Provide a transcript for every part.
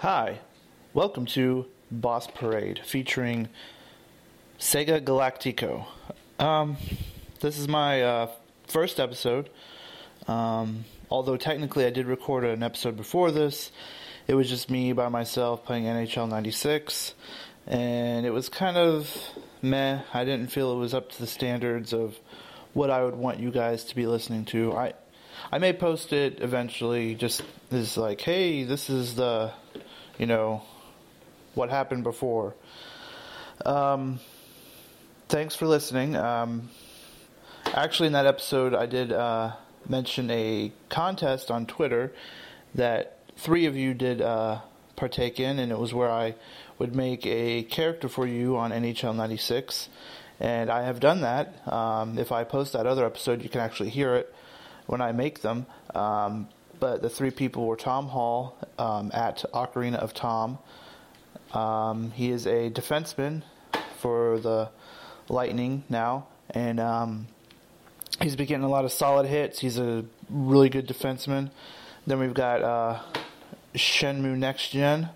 Hi, welcome to Boss Parade featuring Sega Galactico. Um, this is my uh, first episode. Um, although technically I did record an episode before this, it was just me by myself playing NHL 96, and it was kind of meh. I didn't feel it was up to the standards of what I would want you guys to be listening to. I I may post it eventually, just as like, hey, this is the, you know, what happened before. Um, thanks for listening. Um, actually, in that episode, I did uh, mention a contest on Twitter that three of you did uh, partake in, and it was where I would make a character for you on NHL 96. And I have done that. Um, if I post that other episode, you can actually hear it when I make them. Um, but the three people were Tom Hall um, at Ocarina of Tom. Um, he is a defenseman for the Lightning now, and um, he's been getting a lot of solid hits. He's a really good defenseman. Then we've got uh, Shenmue Next Gen,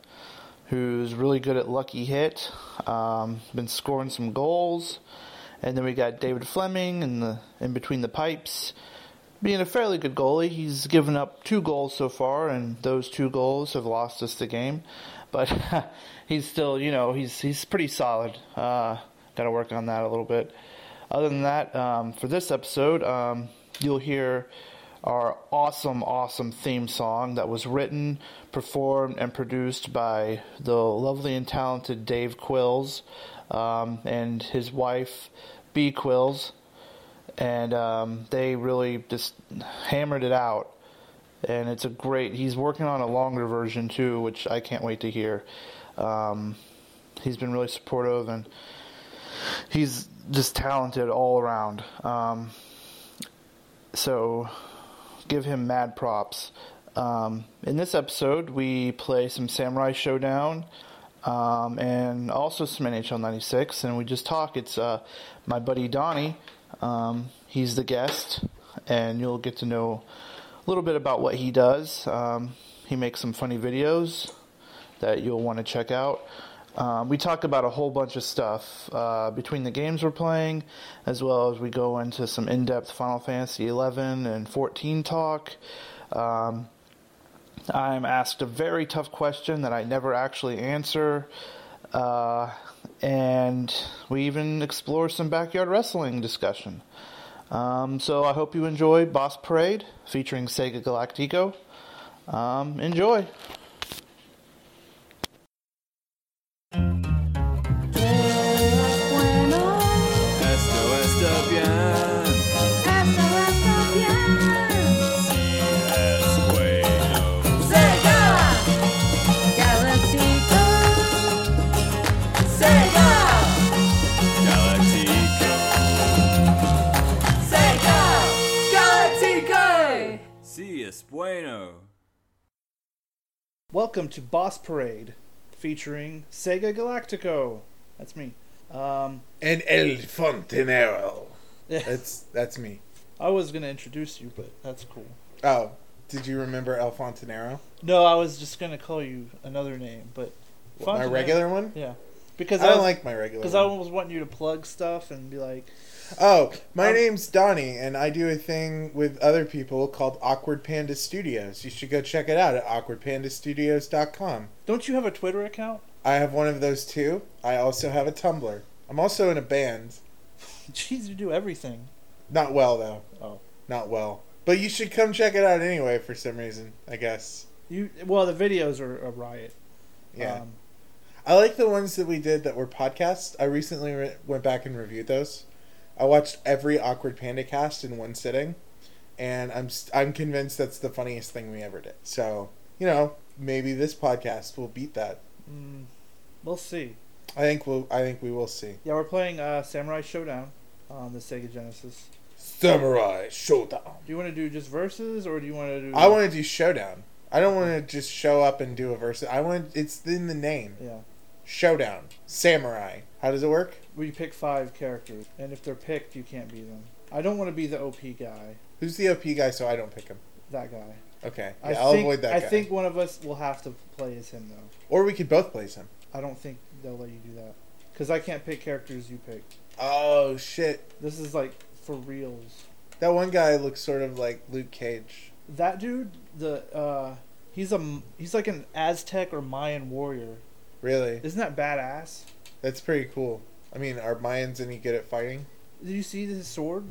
who's really good at lucky hit. Um, been scoring some goals. And then we got David Fleming in the in between the pipes being a fairly good goalie. He's given up two goals so far, and those two goals have lost us the game. But he's still, you know, he's he's pretty solid. Uh, Got to work on that a little bit. Other than that, um, for this episode, um, you'll hear our awesome, awesome theme song that was written, performed, and produced by the lovely and talented Dave Quills um, and his wife, B Quills and um, they really just hammered it out. And it's a great. He's working on a longer version too, which I can't wait to hear. Um, he's been really supportive, and he's just talented all around. Um, so give him mad props. Um, in this episode, we play some Samurai Showdown. Um, and also some NHL 96, and we just talk. It's uh, my buddy Donnie, um, he's the guest, and you'll get to know a little bit about what he does. Um, he makes some funny videos that you'll want to check out. Um, we talk about a whole bunch of stuff uh, between the games we're playing, as well as we go into some in-depth Final Fantasy 11 and 14 talk. Um, I'm asked a very tough question that I never actually answer. Uh, and we even explore some backyard wrestling discussion. Um, so I hope you enjoy Boss Parade featuring Sega Galactico. Um, enjoy. Welcome to Boss Parade, featuring Sega Galactico. That's me. Um, and El Fontanero. That's that's me. I was gonna introduce you, but that's cool. Oh, did you remember El Fontanero? No, I was just gonna call you another name, but my regular one. Yeah, because I, I don't was, like my regular. Because I was wanting you to plug stuff and be like, Oh, my um, name's Donnie, and I do a thing with other people called Awkward Panda Studios. You should go check it out at awkwardpandastudios.com. Don't you have a Twitter account? I have one of those too. I also have a Tumblr. I'm also in a band. Jeez, you do everything. Not well though. Oh, not well. But you should come check it out anyway. For some reason, I guess. You well, the videos are a riot. Yeah. Um, I like the ones that we did that were podcasts. I recently re- went back and reviewed those. I watched every Awkward Panda cast in one sitting, and I'm I'm convinced that's the funniest thing we ever did. So you know, maybe this podcast will beat that. Mm, we'll see. I think we'll. I think we will see. Yeah, we're playing uh, Samurai Showdown on the Sega Genesis. Samurai Showdown. Do you want to do just verses, or do you want to do? I want to do Showdown. I don't want to just show up and do a verse. I want. It's in the name. Yeah. Showdown. Samurai. How does it work? We pick five characters, and if they're picked, you can't be them. I don't want to be the OP guy. Who's the OP guy so I don't pick him? That guy. Okay, I yeah, I'll think, avoid that I guy. think one of us will have to play as him though. or we could both play as him. I don't think they'll let you do that because I can't pick characters you pick. Oh shit! This is like for reals. That one guy looks sort of like Luke Cage. That dude, the uh, he's a he's like an Aztec or Mayan warrior. Really, Isn't that badass? that's pretty cool. I mean, are Mayans any good at fighting? Did you see his sword?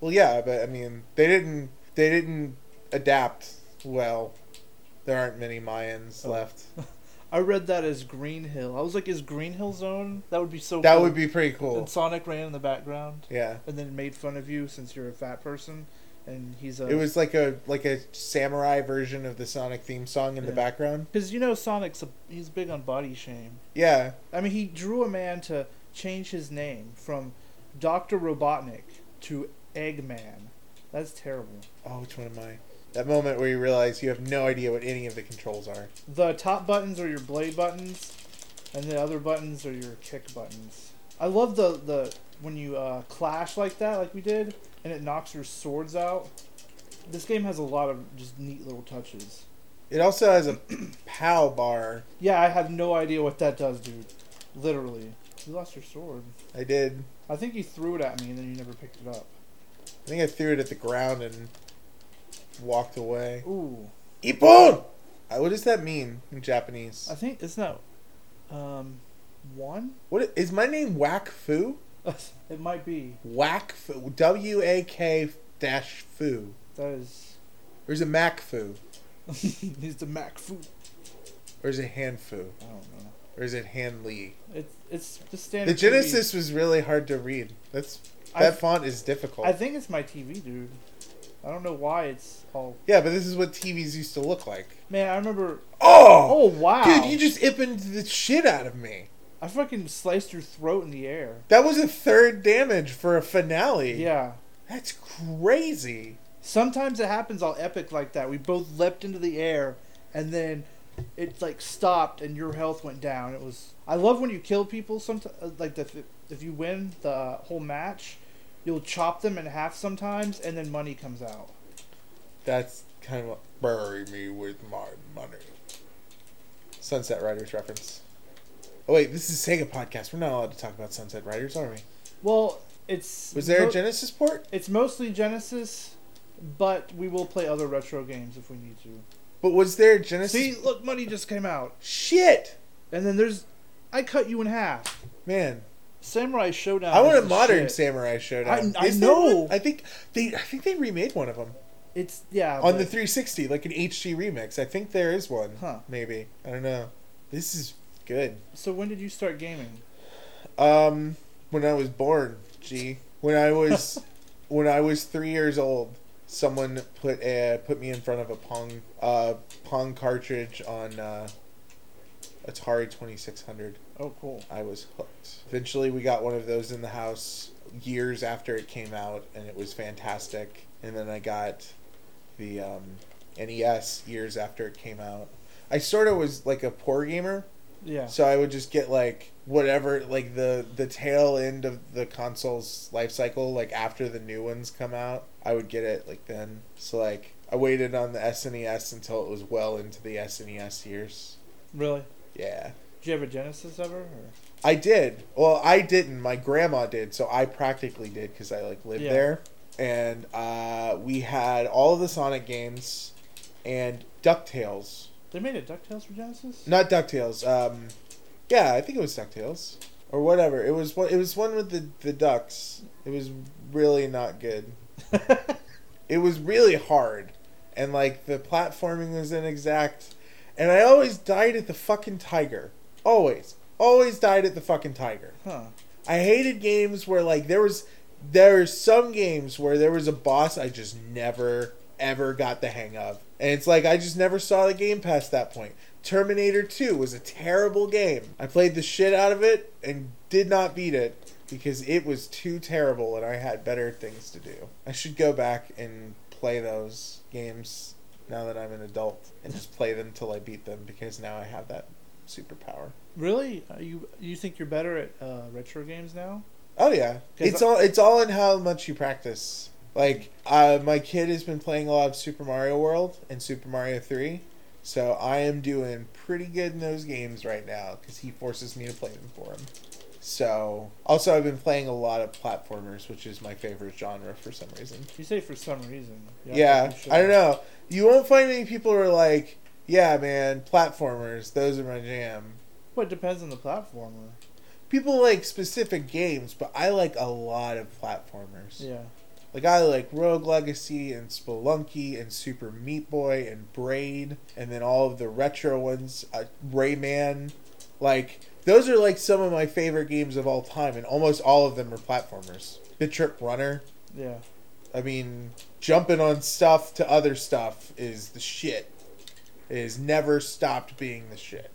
Well, yeah, but I mean, they didn't. They didn't adapt well. There aren't many Mayans Oh. left. I read that as Green Hill. I was like, is Green Hill Zone? That would be so. That cool. would be pretty cool. And Sonic ran in the background, Yeah, and then made fun of you since you're a fat person, and he's a. it was like a like a samurai version of the Sonic theme song in the background. because you know Sonic's a, he's big on body shame. Yeah, I mean, he drew a man to change his name from Doctor Robotnik to Eggman. That's terrible. Oh, which one am I? That moment where you realize you have no idea what any of the controls are. The top buttons are your blade buttons, and the other buttons are your kick buttons. I love the the when you uh, clash like that, like we did, and it knocks your swords out. This game has a lot of just neat little touches. It also has a POW bar. Yeah, I have no idea what that does, dude. Literally, you lost your sword. I did. I think you threw it at me, and then you never picked it up. I think I threw it at the ground and walked away. Ooh, Ippon! Uh, What does that mean in Japanese? I think it's not. Um, one. What is my name? Whack Fu? It might be. Whack Fu. W A K dash Fu. That is. Or is it Mac Fu? He's the Mac food. Or is it Han Fu? I don't know. Or is it Han Lee? It's it's the The standard. TV. Genesis was really hard to read. That's I- that font is difficult. I think it's my TV, dude. I don't know why it's all. yeah, but this is what TVs used to look like. Man, I remember. Oh, Oh wow, dude, you just ipped the shit out of me. I fucking sliced your throat in the air. That was a third damage for a finale. Yeah. That's crazy. Sometimes it happens all epic like that. We both leapt into the air, and then it like stopped, and your health went down. It was. I love when you kill people. Sometimes, uh, like the, if you win the whole match, you'll chop them in half sometimes, and then money comes out. That's kind of what bury me with my money. Sunset Riders reference. Oh wait, this is Sega podcast. We're not allowed to talk about Sunset Riders, are we? Well, it's Was there mo- a Genesis port? It's mostly Genesis, but we will play other retro games if we need to. But was there a Genesis? See, look, money just came out, Shit, and then there's, I cut you in half. man. Samurai Showdown. I want a modern shit. Samurai Showdown. I- I know. I think they. I think they remade one of them It's yeah on the 360, like an HD remix. I think there is one. Huh. Maybe I don't know. This is good. So when did you start gaming? Um, when I was born, gee, when I was when I was three years old, someone put a put me in front of a Pong uh Pong cartridge on uh, Atari Twenty Six Hundred. Oh, cool. I was hooked. Eventually, we got one of those in the house years after it came out, and it was fantastic. And then I got the um, NES years after it came out. I sort of was like a poor gamer, Yeah. so I would just get like whatever, like the the tail end of the console's life cycle, like after the new ones come out. I would get it like then. So like I waited on the SNES until it was well into the SNES years. Really? Yeah. Did you have a Genesis ever? Or? I did. Well, I didn't. My grandma did, so I practically did because I like lived Yeah. there. And uh, we had all of the Sonic games and Ducktales. They made a Ducktales for Genesis. Not Ducktales. Um, yeah, I think it was Ducktales or whatever. It was one. It was one with the the ducks. It was really not good. It was really hard, and like the platforming was inexact, and I always died at the fucking tiger. Always, always died at the fucking tiger. huh. I hated games where like there was there are some games where there was a boss I just never ever got the hang of. And it's like I just never saw the game past that point. Terminator 2 was a terrible game. I played the shit out of it and did not beat it because it was too terrible and I had better things to do. I should go back and play those games now that I'm an adult and just play them till I beat them because now I have that superpower. Really? Uh, you you think you're better at uh, retro games now? Oh yeah. it's I- all it's all in how much you practice. Like, uh, my kid has been playing a lot of Super Mario World and Super Mario 3, so I am doing pretty good in those games right now because he forces me to play them for him. So, also, I've been playing a lot of platformers, which is my favorite genre for some reason. You say for some reason. Yeah, should. I don't know. You won't find any people who are like, yeah, man, platformers, those are my jam. Well, it depends on the platformer. People like specific games, but I like a lot of platformers. Yeah. Like I like Rogue Legacy and Spelunky and Super Meat Boy and Braid, and then all of the retro ones, uh, Rayman. Like those are like some of my favorite games of all time, and almost all of them are platformers. Bit Trip Runner. Yeah. I mean, jumping on stuff to other stuff is the shit. It has never stopped being the shit.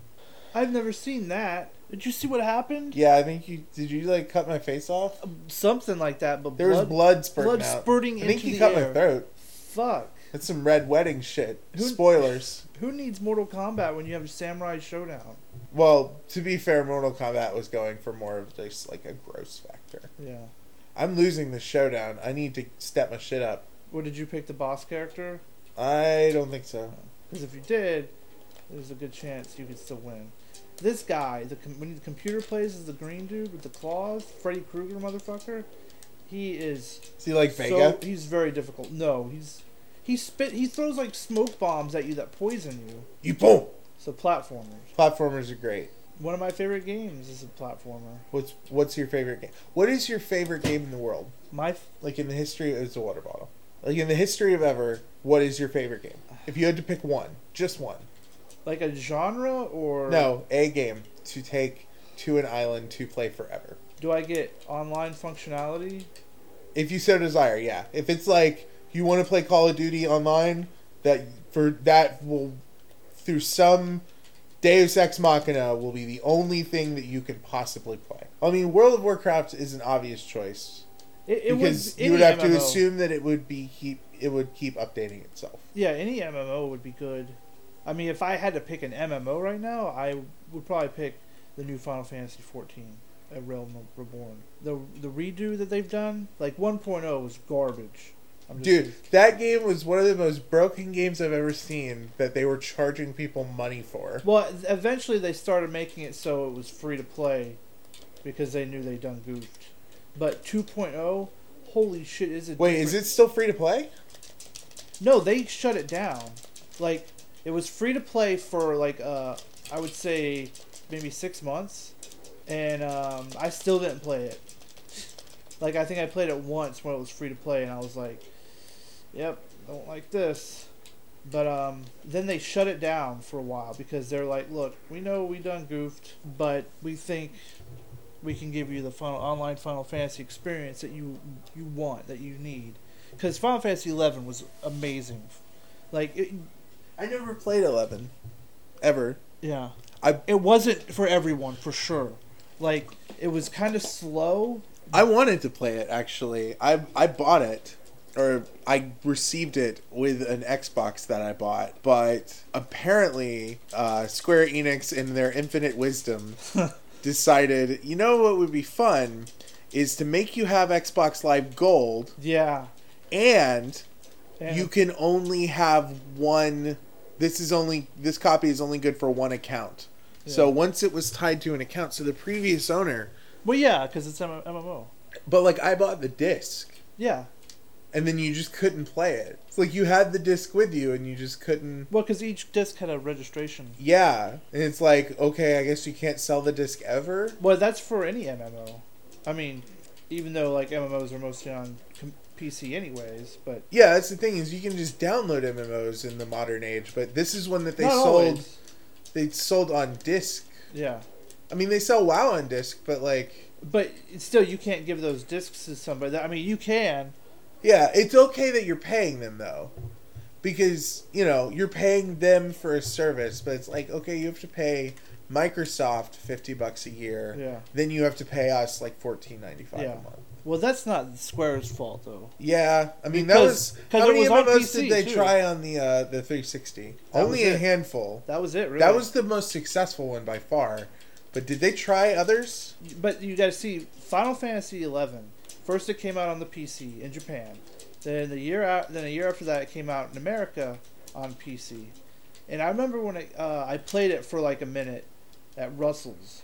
I've never seen that. Did you see what happened? Yeah, I think you did. You like cut my face off. Um, something like that, but There was blood. blood spurting blood out. spurting I think the cut air. my throat. Fuck. That's some red wedding shit. Who- Spoilers. Who needs Mortal Kombat when you have Samurai Showdown? Well, to be fair, Mortal Kombat was going for more of just like a gross factor. Yeah. I'm losing the showdown. I need to step my shit up. What did you pick the boss character? I don't think so. Oh. Because if you did, there's a good chance you could still win. This guy, the com- when the computer plays is the green dude with the claws, Freddy Krueger motherfucker, he is Is he like so Vega? he's very difficult. No, he's he spit he throws like smoke bombs at you that poison you. You boom. So platformers. Platformers are great. One of my favorite games is a platformer. What's What's your favorite game? What is your favorite game in the world? My f- Like in the history, it's a water bottle. Like in the history of ever, what is your favorite game? If you had to pick one, just one. Like a genre or No, a game to take to an island to play forever. Do I get online functionality? If you so desire, yeah. If it's like you want to play Call of Duty online, that for that will through some Deus Ex Machina will be the only thing that you can possibly play. I mean, World of Warcraft is an obvious choice It, it because was you would have to assume that it would be keep it would keep updating itself. Yeah, any MMO would be good. I mean, if I had to pick an MMO right now, I would probably pick the new Final Fantasy XIV, A Realm Reborn. The the redo that they've done, like 1.0 was garbage. I'm just- Dude, that game was one of the most broken games I've ever seen that they were charging people money for. Well, eventually they started making it so it was free to play because they knew they done goofed. But 2.0, holy shit, is it? Wait, is it still free to play? No, they shut it down. Like it was free to play for like uh I would say maybe six months, and um, I still didn't play it. Like I think I played it once when it was free to play, and I was like, "Yep, don't like this." But um, then they shut it down for a while because they're like, "Look, we know we done goofed, but we think we can give you the final online Final Fantasy experience that you you want, that you need." Because Final Fantasy Eleven was amazing. Like, it, I never played 11. Ever. yeah, I- it wasn't for everyone for sure. Like, it was kind of slow. I wanted to play it actually. I I bought it or I received it with an Xbox that I bought, but apparently uh, Square Enix in their infinite wisdom decided, you know what would be fun is to make you have Xbox Live Gold Yeah, and you can only have one this is only this copy is only good for one account. So once it was tied to an account, so the previous owner well, yeah, because it's MMO. but like I bought the disc Yeah, and then you just couldn't play it. It's like you had the disc with you and you just couldn't. well, because each disc had a registration. Yeah, and it's like okay, I guess you can't sell the disc ever. Well, that's for any MMO. I mean, even though like MMOs are mostly on com- PC anyways, but Yeah, that's the thing is you can just download MMOs in the modern age, but this is one that they sold. always. They sold on disc. Yeah, I mean, they sell WoW on disc, but like, but still, you can't give those discs to somebody. I mean, you can. yeah, it's okay that you're paying them though, because you know you're paying them for a service, but it's like okay, you have to pay Microsoft fifty bucks a year. Yeah. Then you have to pay us like fourteen ninety five Yeah. a month. Well, that's not Square's fault though. Yeah, I mean that Because- was 'cause how it many was on MMOs PC did they too. try on the uh, the 360? That Only was a it. handful. That was it. Really. That was the most successful one by far. But did they try others? But you got to see Final Fantasy 11. First, it came out on the PC in Japan. Then the year out, then a year after that, it came out in America on PC. And I remember when I uh, I played it for like a minute at Russell's,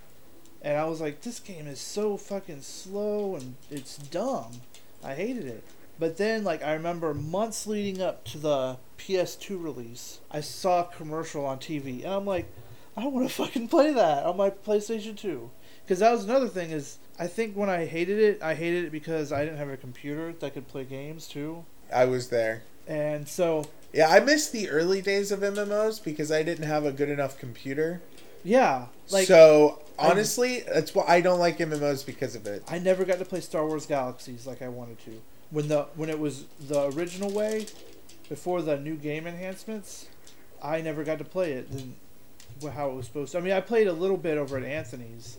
and I was like, this game is so fucking slow and it's dumb. I hated it. But then, like, I remember months leading up to the PS2 release, I saw a commercial on TV, and I'm like, I want to fucking play that on my PlayStation 2. Because that was another thing is, I think when I hated it, I hated it because I didn't have a computer that could play games too. I was there. And so, Yeah, I missed the early days of MMOs because I didn't have a good enough computer. Yeah, like so I- honestly, that's why I don't like MMOs because of it. I never got to play Star Wars Galaxies like I wanted to. When the when it was the original way, before the new game enhancements, I never got to play it than wh- how it was supposed to. I mean, I played a little bit over at Anthony's.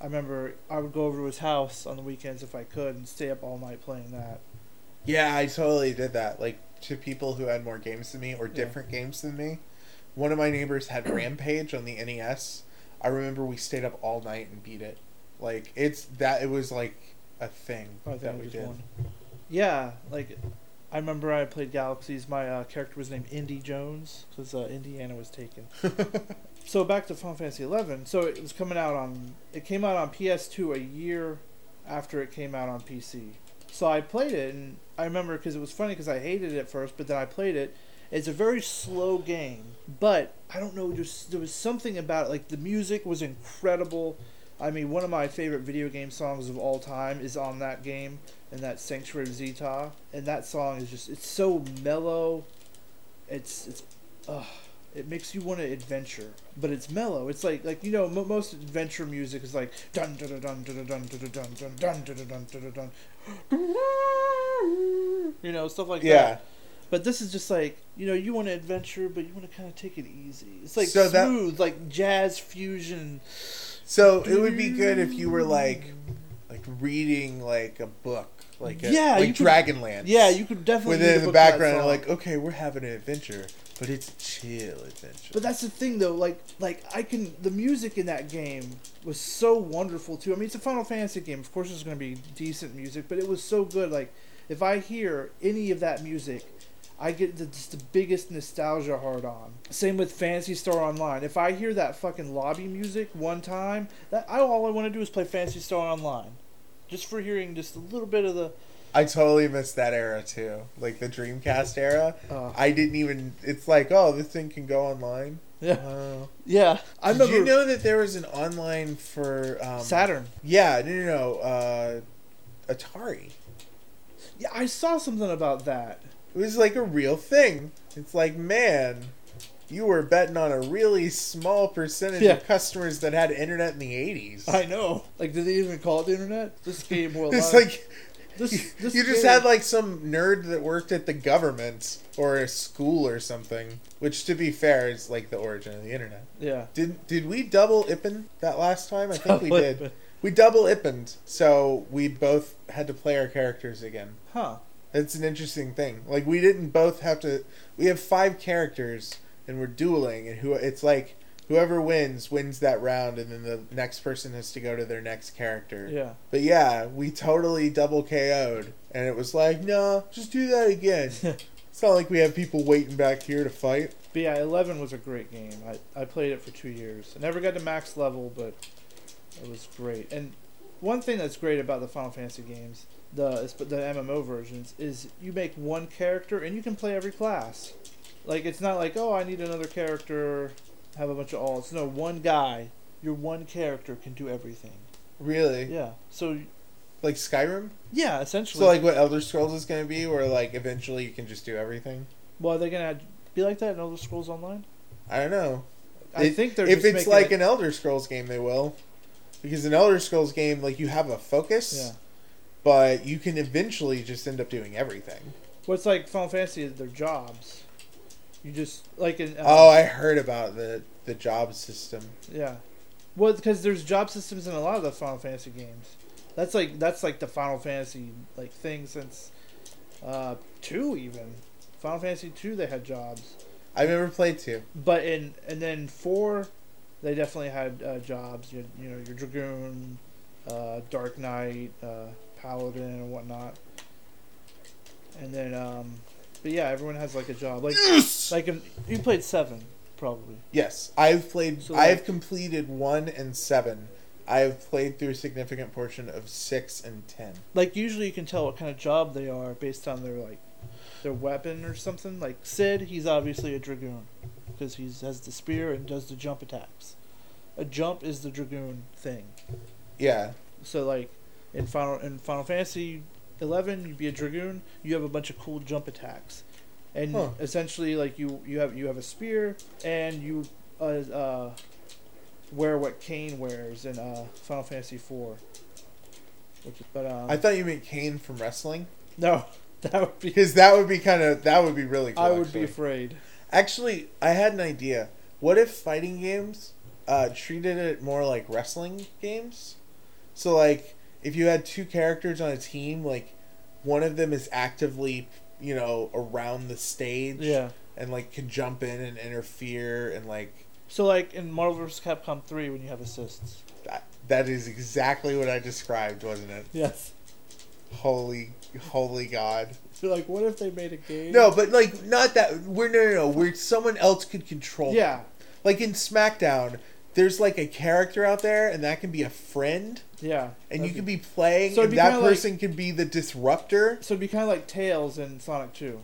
I remember I would go over to his house on the weekends if I could and stay up all night playing that. Yeah, I totally did that. Like to people who had more games than me or Yeah. different games than me. One of my neighbors had Rampage on the NES. I remember we stayed up all night and beat it. Like it's that it was like a thing I that we did. won. Yeah, like I remember I played Galaxies. My uh, character was named Indy Jones because uh, Indiana was taken. So back to Final Fantasy Eleven. So it was coming out on. It came out on PS2 a year after it came out on PC. So I played it, and I remember because it was funny because I hated it at first, but then I played it. It's a very slow game, but I don't know. Just there was something about it. Like the music was incredible. I mean, one of my favorite video game songs of all time is on that game, and that Sanctuary of Zi'Tah. And that song is just it's so mellow. It's it's, uh, it makes you want to adventure, but it's mellow. It's like like you know mo most adventure music is like dun dun dun dun dun dun dun dun dun dun dun dun dun dun dun. You know stuff like yeah. that. But this is just like you know you want to adventure, but you want to kind of take it easy. It's like So that- smooth, like jazz fusion. So it would be good if you were like like reading like a book, like a, Yeah, like you Dragonlance. Yeah, you could definitely within read a the that background, like okay, we're having an adventure, but it's a chill adventure. But that's the thing, though. Like, like I can. The music in that game was so wonderful too. I mean, it's a Final Fantasy game. Of course, there's going to be decent music, but it was so good. Like, if I hear any of that music, I get the, just the biggest nostalgia hard on. Same with Phantasy Star Online. If I hear that fucking lobby music one time, that I all I want to do is play Phantasy Star Online, just for hearing just a little bit of the. I totally missed that era too, like the Dreamcast era. Uh, I didn't even. It's like, oh, this thing can go online. yeah, Wow. yeah. I Did remember you know that there was an online for um, Saturn. Yeah, no, no, no. Uh, Atari. Yeah, I saw something about that. It was like a real thing. It's like, man, you were betting on a really small percentage Yeah. of customers that had internet in the eighties. I know. Like, did they even call it the internet? This game will. It's like this, you, this you just game- had like some nerd that worked at the government or a school or something. Which, to be fair, is like the origin of the internet. yeah. Did did we double Ippon that last time? I think we did. We double Ipponed, so we both had to play our characters again. Huh. It's an interesting thing. Like we didn't both have to. We have five characters, and we're dueling, and who it's like whoever wins wins that round, and then the next person has to go to their next character. Yeah. But yeah, we totally double KO'd, and it was like, no, just do that again. it's not like we have people waiting back here to fight. But yeah, Eleven was a great game. I, I played it for two years. I never got to max level, but it was great. And one thing that's great about the Final Fantasy games, the the MMO versions, is you make one character and you can play every class. Like it's not like oh I need another character, have a bunch of alts. No, one guy, your one character can do everything. Really, Yeah. So like Skyrim. yeah, essentially. So like what Elder Scrolls is going to be, where like eventually you can just do everything. well, are they gonna be like that in Elder Scrolls Online? I don't know. I It- think they're if it's like it- an Elder Scrolls game, they will, because an Elder Scrolls game, like you have a focus, yeah. But you can eventually just end up doing everything. Well, it's like Final Fantasy. They're jobs. You just like in. Uh, oh, I heard about the the job system. yeah. Well, because there's job systems in a lot of the Final Fantasy games. That's like that's like the Final Fantasy like thing since uh, two even. Final Fantasy two they had jobs, I've never played two. but in and then four, they definitely had uh, jobs. You, you know your dragoon, uh, Dark Knight, uh, Paladin, and whatnot. and then um, but yeah, everyone has like a job. Like Yes. like you played seven probably. Yes, I've played. So, I have like- completed one and seven. I have played through a significant portion of six and ten. Like usually you can tell what kind of job they are based on their like their weapon or something. Like Cid, he's obviously a dragoon because he has the spear and does the jump attacks. A jump is the dragoon thing. Yeah, So like in Final in Final Fantasy eleven, you'd be a dragoon. You have a bunch of cool jump attacks, and Huh. essentially like you you have you have a spear and you uh, uh wear what Kain wears in uh Final Fantasy four. Which but um I thought you meant Kane from wrestling no that would be because that would be kind of that would be really. cool, I would be afraid. Actually, I had an idea. What if fighting games uh, treated it more like wrestling games? So, like, if you had two characters on a team, like, one of them is actively, you know, around the stage Yeah. and, like, can jump in and interfere and, like, So like in Marvel vs. Capcom three when you have assists. that, that is exactly what I described, wasn't it? Yes. Holy, holy God. So like what if they made a game? No, but, like, not that. We're, no, no, no. Where someone else could control them. Yeah. Like in SmackDown, there's like a character out there, and that can be a friend, Yeah. and you could be- playing, So and that kinda like- person can be the disruptor. So it'd be kind of like Tails in Sonic Two.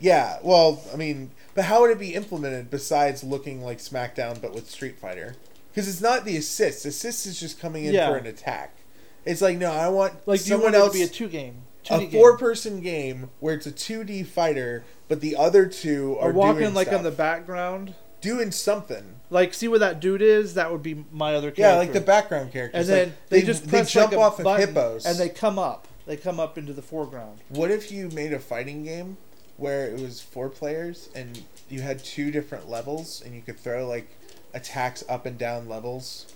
Yeah, well, I mean, but how would it be implemented besides looking like SmackDown but with Street Fighter? Because it's not the assist. Assist is just coming in Yeah. for an attack. It's like no, I want Like you someone want else to be a two game. a four-person game where it's a two D fighter, but the other two or are walking doing like stuff. on the background. doing something. Like see where that dude is? That would be my other character. Yeah, like the background character. And then Like, they, just they jump like off of hippos and they come up. They come up into the foreground. What if you made a fighting game where it was four players and you had two different levels and you could throw like attacks up and down levels?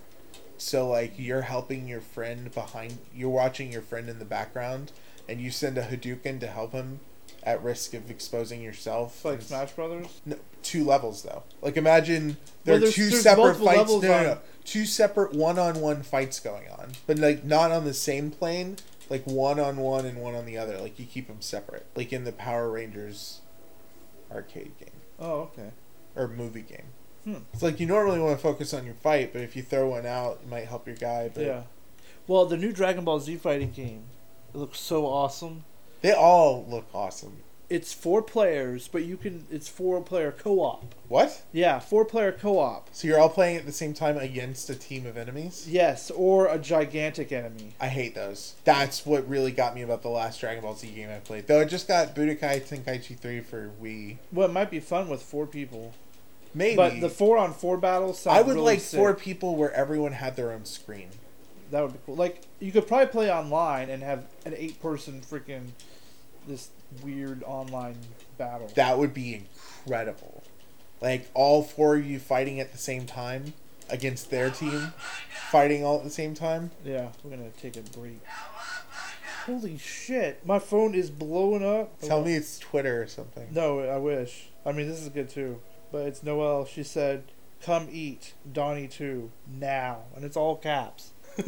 So like you're helping your friend behind you're watching your friend in the background and you send a Hadouken to help him at risk of exposing yourself. Like And- Smash Brothers. no, two levels though. Like imagine there Well, are two separate fights. No, no, no, two separate one-on-one fights going on, but like not on the same plane. Like one on one and one on the other. Like you keep them separate. Like in the Power Rangers arcade game Oh, okay. or movie game. Hmm. It's like you normally want to focus on your fight, but if you throw one out, it might help your guy. But Yeah. Well, the new Dragon Ball Z fighting game, it looks so awesome. They all look awesome. It's four players, but you can. It's four player co op. What? Yeah, four player co op. So you're all playing at the same time against a team of enemies? Yes, or a gigantic enemy. I hate those. That's what really got me about the last Dragon Ball Z game I played. Though I just got Budokai Tenkaichi 3 for Wii. Well, it might be fun with four people. Maybe. But the four on four battles I would really like sick. four people where everyone had their own screen. That would be cool. Like you could probably play online and have an eight person freaking this weird online battle. That would be incredible. Like all four of you fighting at the same time against their team, fighting all at the same time. yeah, we're gonna take a break. Holy shit! My phone is blowing up. Tell me it's Twitter or something. No, I wish. I mean, this is good too. But it's Noelle. She said, "Come eat Donnie too now," and it's all caps.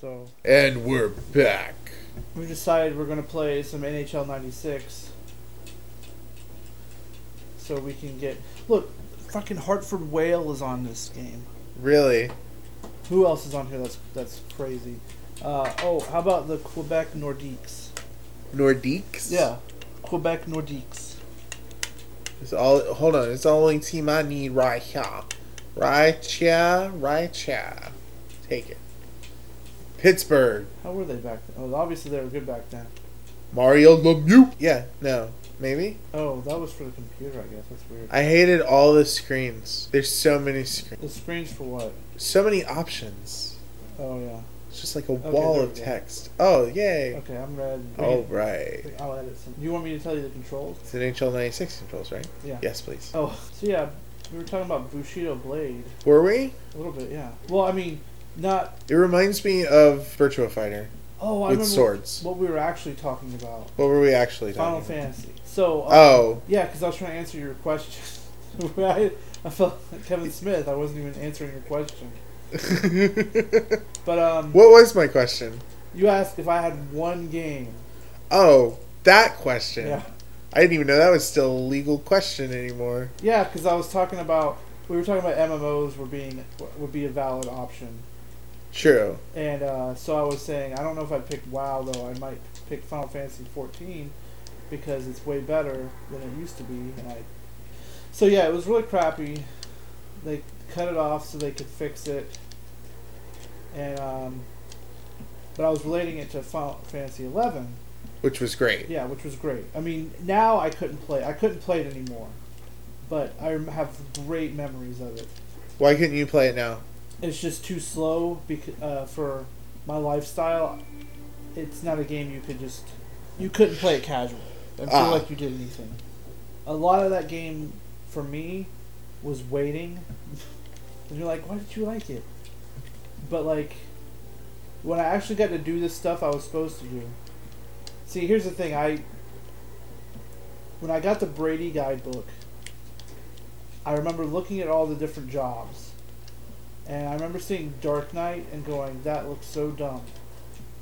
so And we're back. we decided we're gonna play some NHL '96, so we can get look. Fucking Hartford Whale is on this game. Really? Who else is on here? That's that's crazy. Uh, oh, how about the Quebec Nordiques? Nordiques? Yeah, Quebec Nordiques. It's all hold on, it's the only team I need right here. Right here, right here. Take it. Pittsburgh. How were they back then? Oh, obviously they were good back then. Mario Lemieux. Yeah, no. Maybe? Oh, that was for the computer, I guess. That's weird. I hated all the screens. There's so many screens. The screens for what? So many options. Oh yeah. It's just like a Okay, wall of text. Oh, yay. Okay, I'm ready. All right. I'll edit some. You want me to tell you the controls? It's an NHL 96 controls, right? Yeah. Yes, please. Oh, so yeah, we were talking about Bushido Blade Were we? a little bit. Yeah. Well, I mean, not. It reminds me of Virtua Fighter Oh, I with remember swords. what we were actually talking about. What were we actually Final talking about? Final Fantasy. So. uh, Oh. Yeah, because I was trying to answer your question. I, I felt like Kevin Smith. I wasn't even answering your question. But um, what was my question? you asked if I had one game. Oh, that question. Yeah. I didn't even know that was still a legal question anymore. Yeah, because I was talking about we were talking about MMOs were being would be a valid option, True. and uh, so I was saying I don't know if I'd pick WoW though. I might pick Final Fantasy 14 because it's way better than it used to be, and I. So yeah, it was really crappy. They cut it off so they could fix it, and um, but I was relating it to Final Fantasy 11. Which was great. Yeah, which was great. I mean, now I couldn't play. I couldn't play it anymore, but I have great memories of it. Why couldn't you play it now? It's just too slow because uh, for my lifestyle. It's not a game you could just. You couldn't play it casual and feel Ah. like you did anything. A lot of that game, for me, was waiting. and you're like, why did you like it? But like, when I actually got to do the stuff I was supposed to do. See, here's the thing. I when I got the Brady guidebook, I remember looking at all the different jobs, and I remember seeing Dark Knight and going, "That looks so dumb."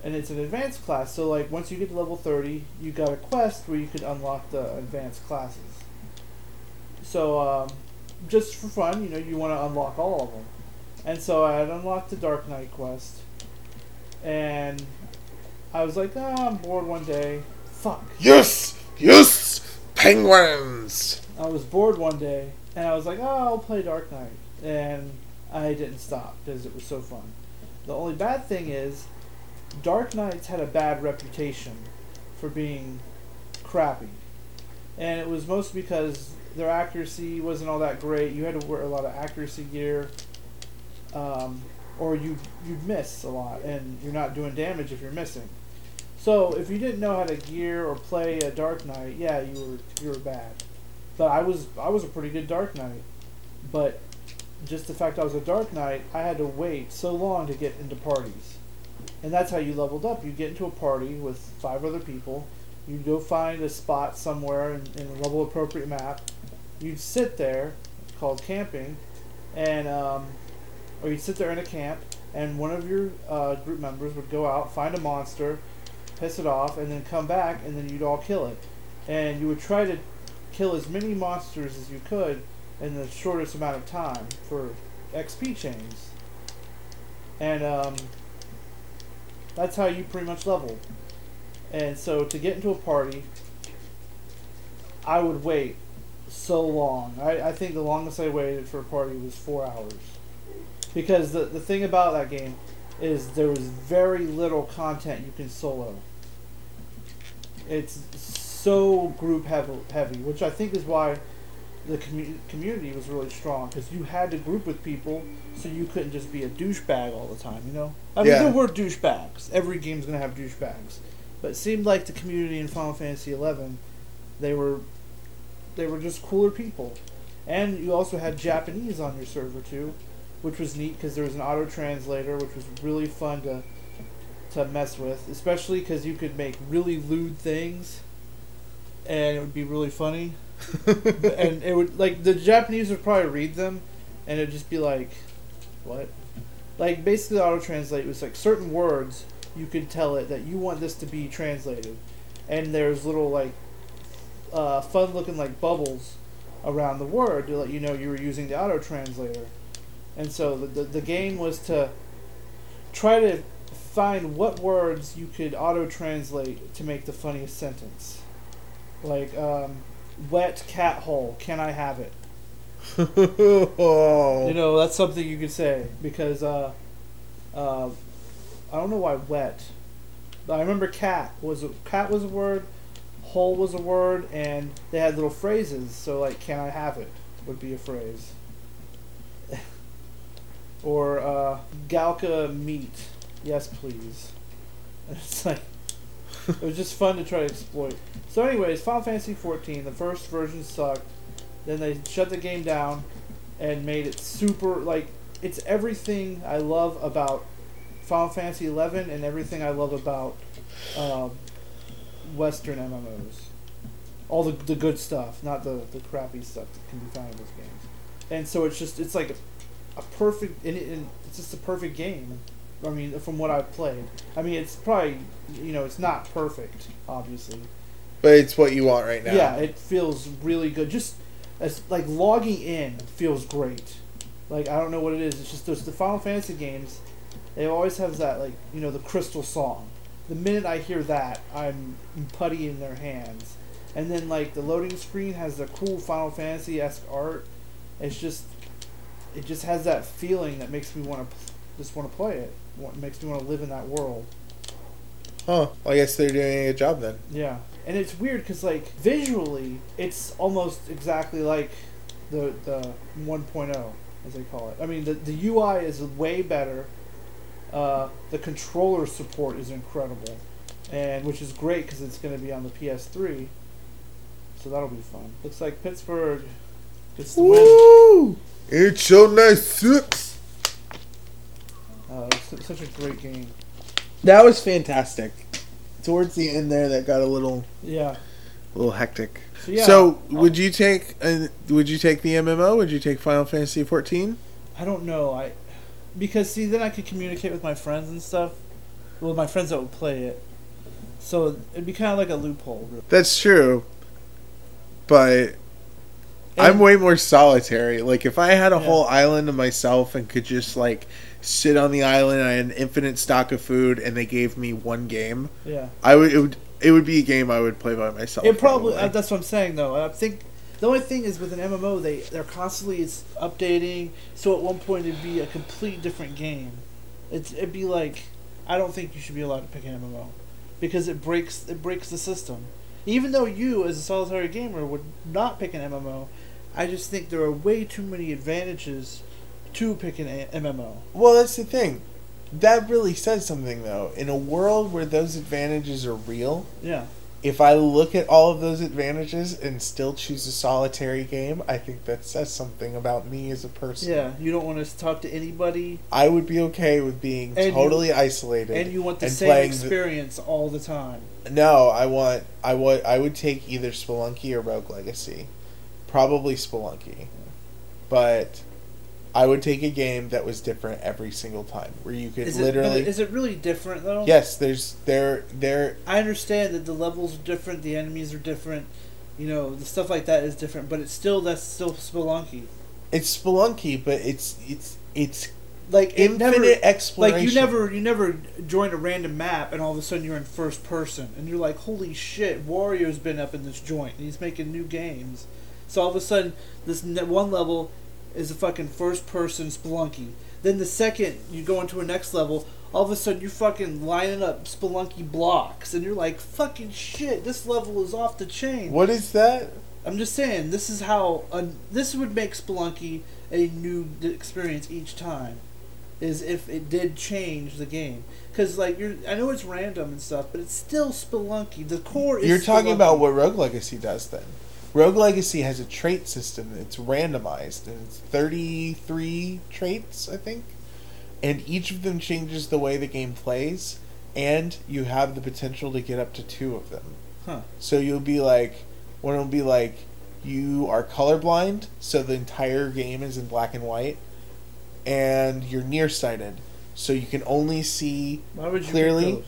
And it's an advanced class, so like once you get to level thirty, you got a quest where you could unlock the advanced classes. So um, just for fun, you know, you want to unlock all of them. And so I had unlocked the Dark Knight quest, and I was like, "Oh, I'm bored one day. Fuck." Yes! Yes! Penguins! I was bored one day, and I was like, "Oh, I'll play Dark Knight," and I didn't stop because it was so fun. The only bad thing is, Dark Knights had a bad reputation for being crappy, and it was mostly because their accuracy wasn't all that great. You had to wear a lot of accuracy gear, um, or you you'd miss a lot, and you're not doing damage if you're missing. So if you didn't know how to gear or play a Dark Knight, yeah, you were you were bad. But I was I was a pretty good Dark Knight. But just the fact I was a Dark Knight, I had to wait so long to get into parties. And that's how you leveled up. You get into a party with five other people. You'd go find a spot somewhere in, in a level appropriate map. You'd sit there, called camping, and um, or you'd sit there in a camp, and one of your uh, group members would go out, find a monster, piss it off, and then come back, and then you'd all kill it. And you would try to kill as many monsters as you could in the shortest amount of time for XP chains. And um, that's how you pretty much level. And so to get into a party, I would wait so long. I, I think the longest I waited for a party was four hours. Because the, the thing about that game is there was very little content you can solo. It's so group heavy, heavy which I think is why the commu- community was really strong because you had to group with people so you couldn't just be a douchebag all the time, you know? I mean, Yeah. there were douchebags. Every game's going to have douchebags. But it seemed like the community in Final Fantasy XI, they were they were just cooler people. And you also had Japanese on your server too, which was neat because there was an auto translator, which was really fun to to mess with, especially because you could make really lewd things, and it would be really funny. and it would like the Japanese would probably read them, and it'd just be like, what? Like basically, auto translate was like certain words you could tell it that you want this to be translated, and there's little like uh, fun looking like bubbles around the word to let you know you were using the auto translator. And so the, the, the game was to try to find what words you could auto translate to make the funniest sentence. Like, um, wet cat hole, can I have it? oh. You know, that's something you could say because uh, uh, I don't know why wet. But I remember cat was a, cat was a word, hole was a word, and they had little phrases. So like, can I have it would be a phrase. or uh, Galka meat, yes please. And it's like it was just fun to try to exploit. So, anyways, Final Fantasy XIV, the first version sucked. Then they shut the game down and made it super like it's everything I love about Final Fantasy XI and everything I love about um, Western MMOs. All the, the good stuff, not the, the crappy stuff that can be found in those games. And so it's just it's like a, a perfect and, it, and it's just a perfect game. I mean, from what I've played, I mean it's probably you know it's not perfect, obviously, but it's what you want right now. Yeah, it feels really good. Just as like logging in feels great. Like I don't know what it is. It's just those the Final Fantasy games. They always have that like you know the crystal song. The minute I hear that, I'm putty in their hands. And then like the loading screen has the cool Final Fantasy esque art. It's just, it just has that feeling that makes me want to just want to play it. What makes me want to live in that world. Huh. Well, I guess they're doing a good job then. Yeah, and it's weird because like visually, it's almost exactly like the the 1.0 as they call it. I mean, the the UI is way better. Uh, the controller support is incredible, and which is great because it's going to be on the PS3. So that'll be fun. Looks like Pittsburgh gets the win. Woo! It's so nice six. Uh, such a great game. That was fantastic. Towards the end there, that got a little, Yeah. A little hectic. So yeah. so, would you take? Uh, would you take the MMO? Would you take Final Fantasy 14? I don't know. I because see, then I could communicate with my friends and stuff. Well, my friends that would play it. So it'd be kind of like a loophole. Really. That's true. But I'm way more solitary. Like if I had a Yeah. whole island to myself and could just like sit on the island, I had an infinite stock of food, and they gave me one game, Yeah. I would it would it would be a game I would play by myself. It probably uh, that's what I'm saying though. I think the only thing is with an MMO they they're constantly it's updating. So at one point it'd be a complete different game. It's it'd be like I don't think you should be allowed to pick an MMO because it breaks it breaks the system. Even though you as a solitary gamer would not pick an MMO, I just think there are way too many advantages to pick an A- MMO. Well, that's the thing. That really says something though. In a world where those advantages are real, Yeah. if I look at all of those advantages and still choose a solitary game, I think that says something about me as a person. Yeah, you don't want to talk to anybody, I would be okay with being And you- totally isolated. and you want the and same playing the- experience all the time. No, I want I would I would take either Spelunky or Rogue Legacy. Probably Spelunky. But I would take a game that was different every single time where you could Is it, literally is it really different though? Yes, there's there there I understand that the levels are different, the enemies are different, you know, the stuff like that is different, but it's still that's still Spelunky. it's Spelunky, but it's it's it's Like infinite never, exploration. like you never you never join a random map and all of a sudden you're in first person and you're like, holy shit, Wario's been up in this joint and he's making new games. So all of a sudden, this one level is a fucking first person Spelunky. Then the second you go into a next level, all of a sudden you're fucking lining up Spelunky blocks and you're like, fucking shit, this level is off the chain. What is that? I'm just saying, this is how uh, this would make Spelunky a new experience each time, is if it did change the game. Because like you're, I know it's random and stuff, but it's still Spelunky. The core is. You're talking Spelunky. about what Rogue Legacy does then. Rogue Legacy has a trait system that's randomized, and it's 33 traits, I think. And each of them changes the way the game plays, and you have the potential to get up to two of them. Huh. So you'll be like, one will be like, you are colorblind, so the entire game is in black and white, and you're nearsighted, so you can only see. Why would you pick clearly-?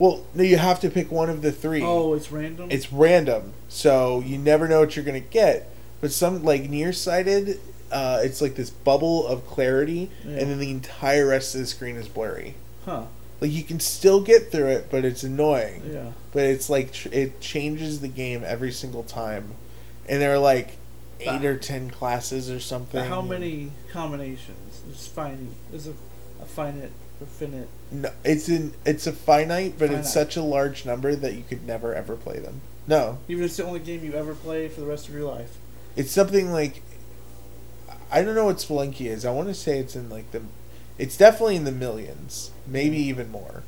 Well, no, you have to pick one of the three. Oh, it's random. It's random, so you never know what you're gonna get. But some like nearsighted, uh, it's like this bubble of clarity, Yeah. and then the entire rest of the screen is blurry. huh. Like you can still get through it, but it's annoying. Yeah. But it's like tr- it changes the game every single time, and there are like eight or ten classes or something. How many combinations? There's finite. There's a, a finite finite. No, it's in it's a finite, but Finite. it's such a large number that you could never ever play them. No, Even if it's the only game you ever play for the rest of your life. It's something like I don't know what Spelunky is. I want to say it's in like the it's definitely in the millions, maybe hmm. even more.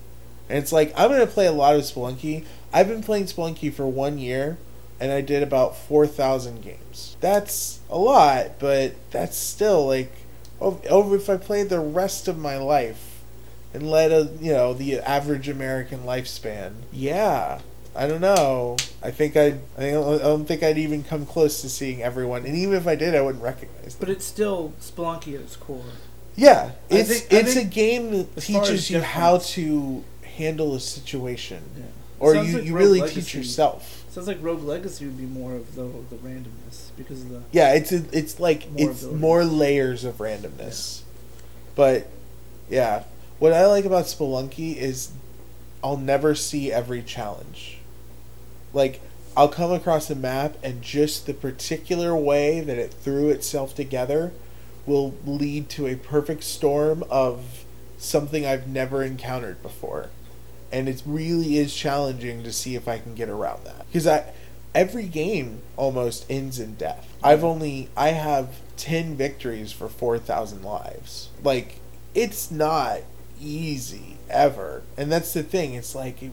And it's like I'm going to play a lot of Spelunky. I've been playing Spelunky for 1 year and I did about 4,000 games. That's a lot, but that's still like over if I played the rest of my life and let a, you know, the average American lifespan. Yeah. I don't know. I think I'd, I don't I don't think I'd even come close to seeing everyone, and even if I did, I wouldn't recognize them. But it's still Spelunky at its core. yeah, it's think- it's a game that as far as teaches you how to handle a situation Yeah. or you, like you really Legacy. teach yourself. Sounds like Rogue Legacy would be more of the the randomness because of the Yeah, it's a, it's like More it's abilities. more layers of randomness. But yeah, what I like about Spelunky is I'll never see every challenge. Like I'll come across a map and just the particular way that it threw itself together will lead to a perfect storm of something I've never encountered before. And it really is challenging to see if I can get around that. Because I every game almost ends in death. I've only I have 10 victories for 4000 lives. Like it's not easy ever. And that's the thing. It's like if,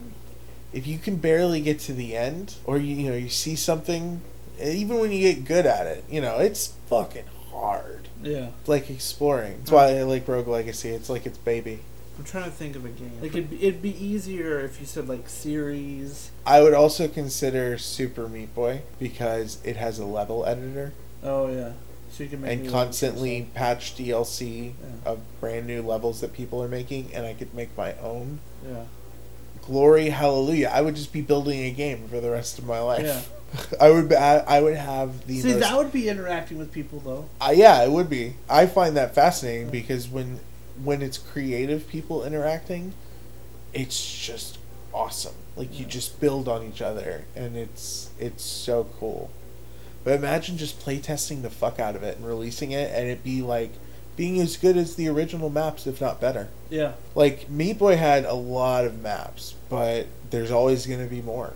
if you can barely get to the end or you, you know you see something even when you get good at it, you know, it's fucking hard. yeah. Like exploring. That's why I like Rogue Legacy. It's like its baby. I'm trying to think of a game. Like it'd be, it'd be easier if you said like series. I would also consider Super Meat Boy because it has a level editor Oh yeah, so you can make and new constantly levels patch DLC Yeah. of brand new levels that people are making, and I could make my own. stuff. Glory, hallelujah! I would just be building a game for the rest of my life. Yeah. I would. Be, I, I would have the See, most. that would be interacting with people though. Uh, yeah, it would be. I find that fascinating because when when it's creative people interacting, it's just awesome. Like you just build on each other, and it's it's so cool. But imagine just playtesting the fuck out of it and releasing it, and it be like being as good as the original maps, if not better. Yeah. Like Meat Boy had a lot of maps, but there's always going to be more.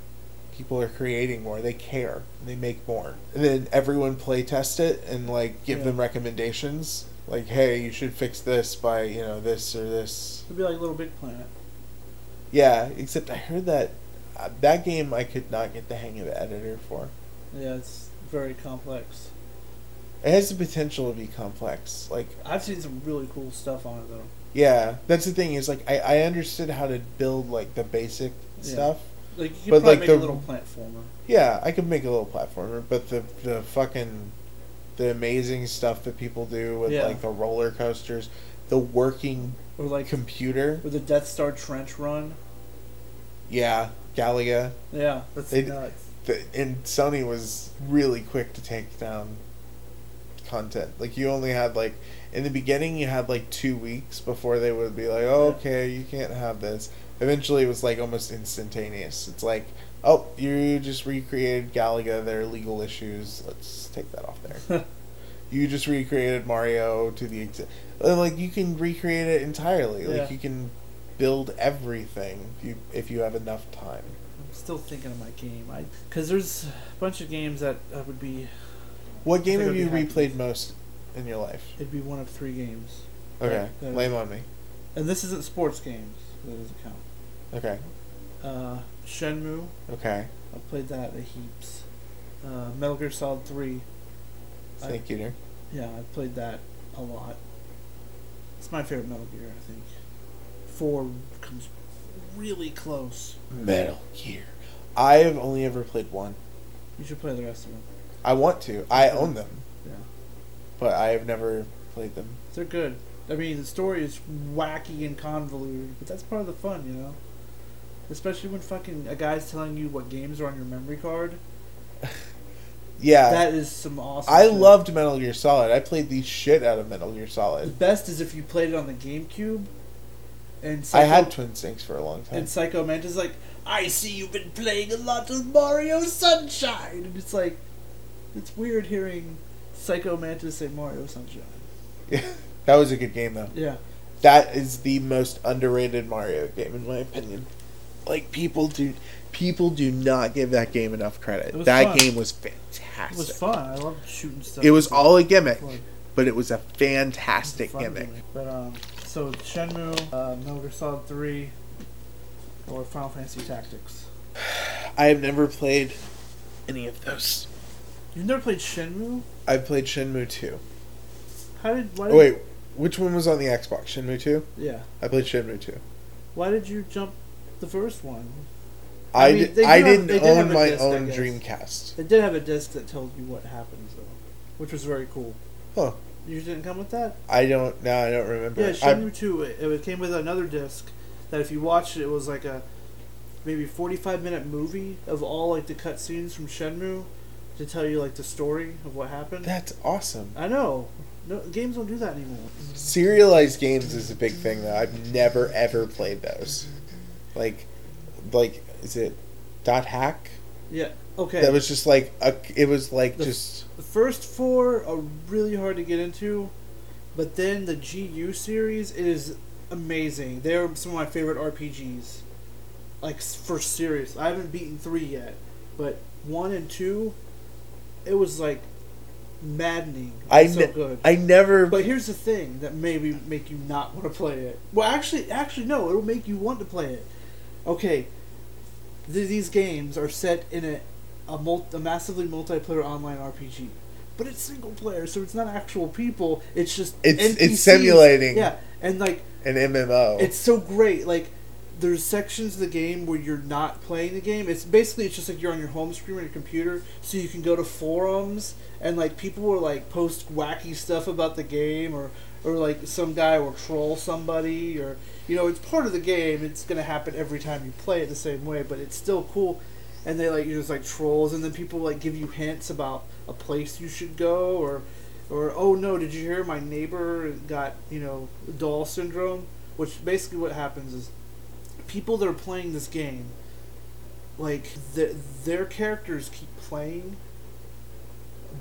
People are creating more. They care. They make more. And then everyone play test it and like give Yeah. them recommendations. Like, hey, you should fix this by you know this or this. It'd be like Little Big Planet. Yeah, except I heard that uh, that game I could not get the hang of the editor for. Yeah, it's very complex. It has the potential to be complex. Like, I've seen some really cool stuff on it though. yeah, that's the thing is like I, I understood how to build like the basic Yeah. stuff. Like you could But, probably like, make the- a little platformer. Yeah, I could make a little platformer, but the the fucking the amazing stuff that people do with Yeah. like the roller coasters, the working Or like computer. with the Death Star trench run. Yeah, Galaga. Yeah, that's They- nuts. The, and Sony was really quick to take down content. Like you only had like in the beginning you had like 2 weeks before they would be like, "Oh, okay, you can't have this." Eventually it was like almost instantaneous. It's like, "Oh, you just recreated Galaga, there are legal issues. Let's take that off there." you just recreated Mario to the exa- uh, like you can recreate it entirely. Yeah. Like you can build everything if you if you have enough time. Still thinking of my game. I because there's a bunch of games that I would be. What game have you replayed most in your life? It'd be one of three games, Okay, that- lay 'em on me. and this isn't sports games. so That doesn't count. Okay, Uh, Shenmue. okay. I played that a heaps. Uh, Metal Gear Solid Three. I- Snake Eater. Yeah, I played that a lot. It's my favorite Metal Gear, I think. Four comes really close. Metal Gear. I have only ever played one. You should play the rest of them. I want to. I own them, Yeah, but I have never played them. they're good. I mean, the story is wacky and convoluted, but that's part of the fun, you know. Especially when fucking a guy's telling you what games are on your memory card. Yeah, that is some awesome. I shit. loved Metal Gear Solid. I played the shit out of Metal Gear The Solid. best is if you played it on the GameCube. And I had Twin Snakes for a long time. and Psycho Mantis like, I see you've been playing a lot of Mario Sunshine, and it's like, it's weird hearing Psycho Mantis say Mario Sunshine. Yeah, that was a good game though. Yeah, That is the most underrated Mario game in my opinion. Like people do people do not give that game enough credit. That fun. game was fantastic. it was fun. I loved shooting stuff. It was all a gimmick, Fun. but it was a It was a fantastic gimmick. But um, so Shenmue, uh, Metal Gear Solid Three, or Final Fantasy Tactics. I have never played any of those. You've never played Shenmue? I played Shenmue 2. How did? Why Oh, wait, which one was on the Xbox? Shenmue 2? Yeah. I played Shenmue 2. Why did you jump the first one? I, I mean, di- they do I didn't have own my disc, own. Dreamcast. It did have a disc that told you what happens though, which was very cool. Huh. You didn't come with that? I don't. No, I don't remember. Yeah, I- Shenmue Two. It, it came with another disc that if you watched it, it was like a maybe 45 minute movie of all like the cutscenes from Shenmue to tell you like the story of what happened. That's awesome. I know. No, games don't do that anymore. Serialized games is a big thing though. I've never ever played those. Like, like is it dot hack? Yeah. Okay. That was just like a. It was like The- just the first four are really hard to get into, but then the GU series it is amazing. They're some of my favorite RPGs. Like for serious, I haven't beaten three yet, but one and two, it was like maddening. I so ne- good. I never. But here's the thing that maybe make you not want to play it. Well, actually, actually no, it'll make you want to play it. Okay, th- these games are set in a a, mul- a massively multiplayer online RPG, but it's single player, so it's not actual people. It's just It's- it's simulating. Yeah, and like an MMO. it's so great. Like there's sections of the game where you're not playing the game. It's basically it's just like you're on your home screen on your computer, so you can go to forums and like people will like post wacky stuff about the game or or like some guy will troll somebody or you know it's part of the game. It's gonna happen every time you play it the same way, but it's still cool. And they like you just like trolls, and then people like give you hints about a place you should go or or oh no, did you hear my neighbor got you know doll syndrome? Which basically what happens is people that are playing this game, like the, their characters keep playing,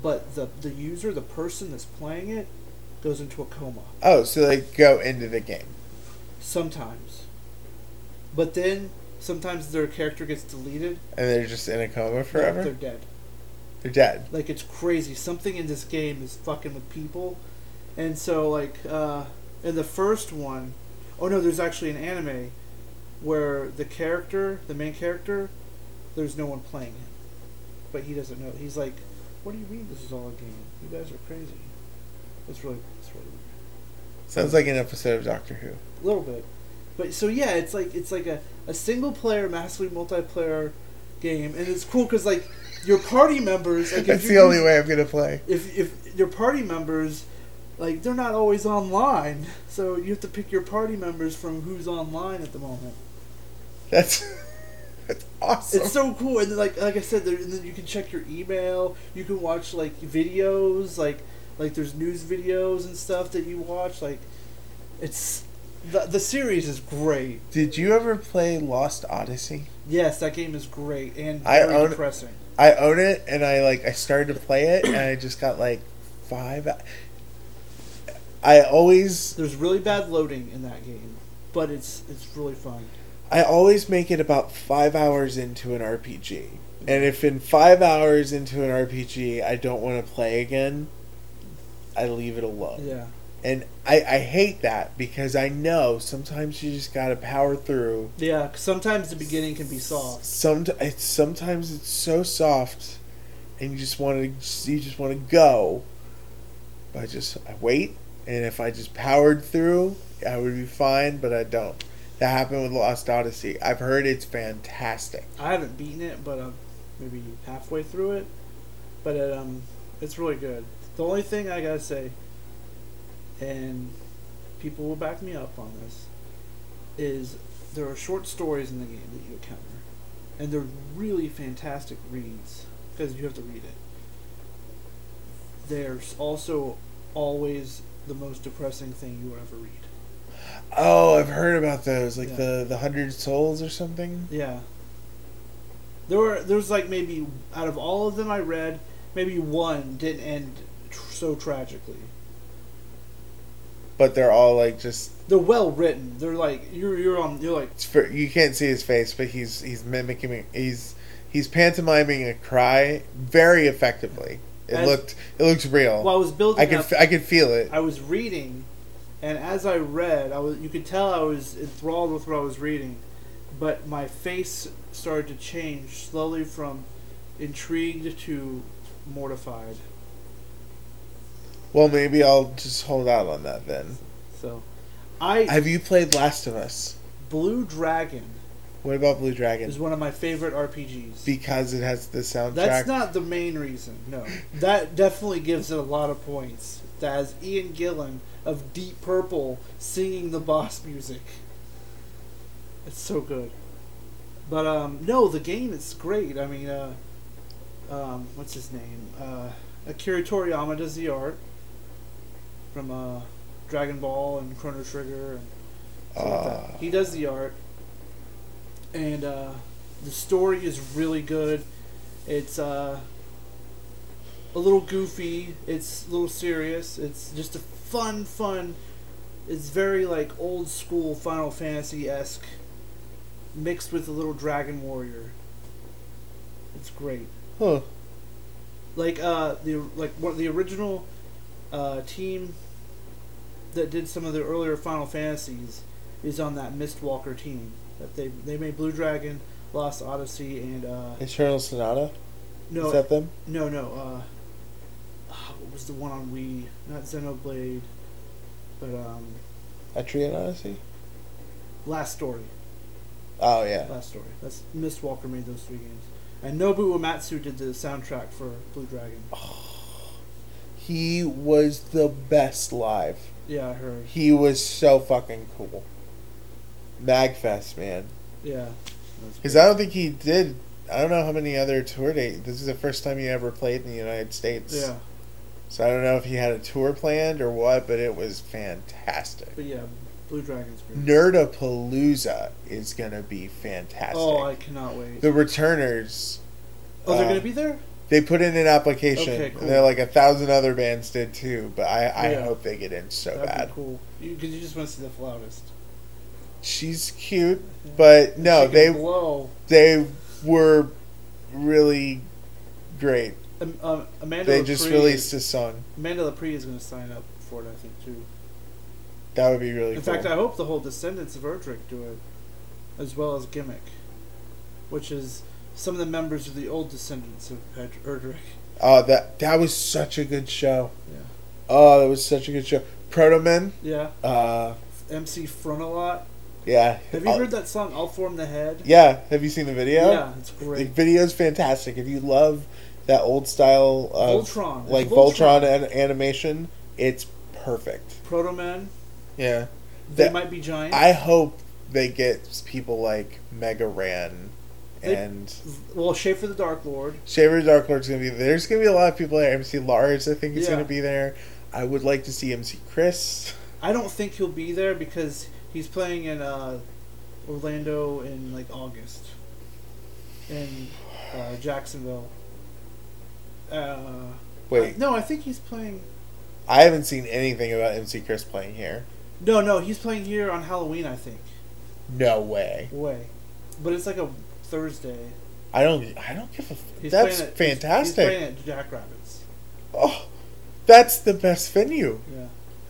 but the the user, the person that's playing it, goes into a coma oh, so they go into the game. sometimes. But then sometimes their character gets deleted. And they're just in a coma forever? They're dead. They're dead. Like it's crazy. Something in this game is fucking with people, and so like uh, in the first one, oh no, there's actually an anime where the character, the main character, there's no one playing him, but he doesn't know. He's like, "What do you mean this is all a game? You guys are crazy." It's really, it's really weird. Sounds like an episode of Doctor Who. a little bit, but so yeah, it's like it's like a, a single player, massively multiplayer game, and it's cool because like your party members, like That's the only way I'm gonna play. if if your party members like they're not always online so you have to pick your party members from who's online at the moment That's that's awesome. it's so cool and then, like like i said there, and then you can check your email you can watch like videos like like there's news videos and stuff that you watch like it's the, the series is great Did you ever play Lost Odyssey? yes that game is great and I very own- depressing I own it, and I like I started to play it, and I just got like five. I always there's really bad loading in that game but it's it's really fun I always make it about five hours into an RPG, and if in five hours into an RPG I don't want to play again, I leave it alone. yeah And I, I hate that because I know sometimes you just gotta power through. Yeah, sometimes the beginning can be soft Some it's sometimes it's so soft, and you just want to you just want to go. But I just I wait, and if I just powered through, I would be fine. But I don't. That happened with Lost Odyssey. I've heard it's fantastic. I haven't beaten it, but I'm maybe halfway through it. But it, um, it's really good. The only thing I gotta say, and people will back me up on this, is there are short stories in the game that you encounter, and they're really fantastic reads because you have to read it. There's also always the most depressing thing you will ever read. Oh, I've heard about those, like Yeah. the the hundred souls or something. Yeah. There were there's like maybe out of all of them I read, maybe one didn't end tr- so tragically. But they're all like just. They're well written. They're like you're you're on you're like for, you can't see his face, but he's he's mimicking. He's he's pantomiming a cry very effectively. It As- looked it looks real. well I was building I could up I could feel it. I was reading and as I read, I was you could tell I was enthralled with what I was reading, but my face started to change slowly from intrigued to mortified. Well, maybe I'll just hold out on that then. So I Have you played Last of Us? Blue Dragon What about Blue Dragon? is one of my favorite RPGs. Because it has the soundtrack. That's not the main reason. No, that definitely gives it a lot of points. That has Ian Gillan of Deep Purple singing the boss music. It's so good. But um, no, the game is great. I mean, uh, um, what's his name? Uh, Akira Toriyama does the art from uh, Dragon Ball and Chrono Trigger and stuff like. Ah. He does the art, and uh, the story is really good. It's uh, a little goofy. It's a little serious. It's just a fun, fun. It's very like old school Final Fantasy esque, mixed with a little Dragon Warrior. It's great. Huh. Like uh, the like one the original uh, team that did some of the earlier Final Fantasies is on that Mistwalker team. That they they made Blue Dragon, Lost Odyssey, and uh, Eternal Sonata? no Is that them? no no uh, ah, what was the one on Wii? Not Xenoblade, but um, Etrian Odyssey? Last Story. Oh, yeah. Last Story. That's Mistwalker made those three games, and Nobu Uematsu did the soundtrack for Blue Dragon. He was the best live. Yeah, I heard. He was so fucking cool. Magfest, man. Yeah. Because. I don't think he did. I don't know how many other tour dates. This is the first time he ever played in the United States. Yeah, So I don't know if he had a tour planned or what, but it was fantastic. but yeah, Blue Dragon's great. Nerdapalooza is gonna be fantastic. Oh, I cannot wait. the returners. oh, they're uh, gonna be there. They put in an application. Okay, cool. and They're like a thousand other bands did too, but I, I Yeah. hope they get in so That'd bad. be cool. Because you, just want to see the flautist. She's cute, but no, they blow. they were really great. Um, um, Amanda. They just released Is, a song. Amanda Lepre is gonna sign up for it, I think too. That would be really cool. In cool. fact, I hope the whole Descendants of Erdrick do it, as well as Gimmick, which is some of the members of the old Descendants of Erd- Erdrick. oh, that that was such a good show. Yeah. Oh, that was such a good show. Protomen. Yeah. Uh, MC Frontalot. yeah. Have you Oh, heard that song? I'll form the head. Yeah. Have you seen the video? Yeah, it's great. The video's fantastic. If you love that old style of Voltron. Like Voltron. Voltron, an- animation, it's perfect. Proto Man. Yeah. They That- might be giant. I hope they get people like Mega Ran They- and well, Schaffer the Dark Lord. Schaffer the Dark Lord's gonna be there. There's gonna be a lot of people there. MC Lars, I think, is Yeah. gonna be there. I would like to see MC Chris. I don't think he'll be there because he's playing in uh, Orlando in like August, in uh, Jacksonville. Uh, Wait, no, I think he's playing. I haven't seen anything about MC Chris playing here. No, no, he's playing here on Halloween. I think. No way. Way, but it's like a Thursday. I don't. I don't give a. He's that's at, fantastic. He's, playing at Jackrabbits. oh, that's the best venue. Yeah.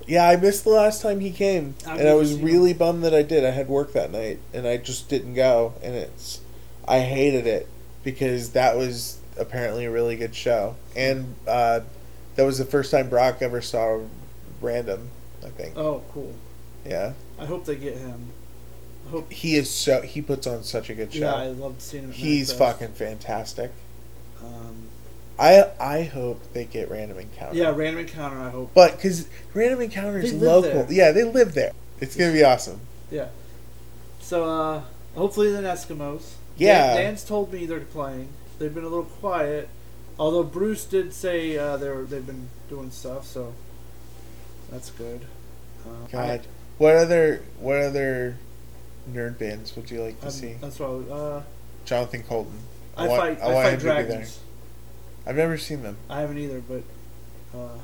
Yeah, I missed the last time he came, I've and I was seen him. really bummed that I did. I had work that night, and I just didn't go, and it's. I hated it because that was apparently a really good show, and uh, that was the first time Brock ever saw Random. I think. Oh, cool. Yeah, I hope they get him. I hope. he is so. He puts on such a good show. Yeah, I loved seeing him. He's fucking fantastic. Um, I I hope they get Random Encounter. yeah, random encounter. I hope. But because Random Encounter is local, there. yeah, they live there. It's gonna be awesome. Yeah. So, uh, hopefully the Eskimos. Yeah. Dan, Dan's told me they're playing. They've been a little quiet. Although Bruce did say uh, they're they've been doing stuff, so that's good. Uh, God, what other what other nerd bands would you like to I'm- see? That's why I, was- uh, Jonathan Coulton. I, want, fight. I I, fight him to be there. dragons. I've never seen them. I haven't either, but uh,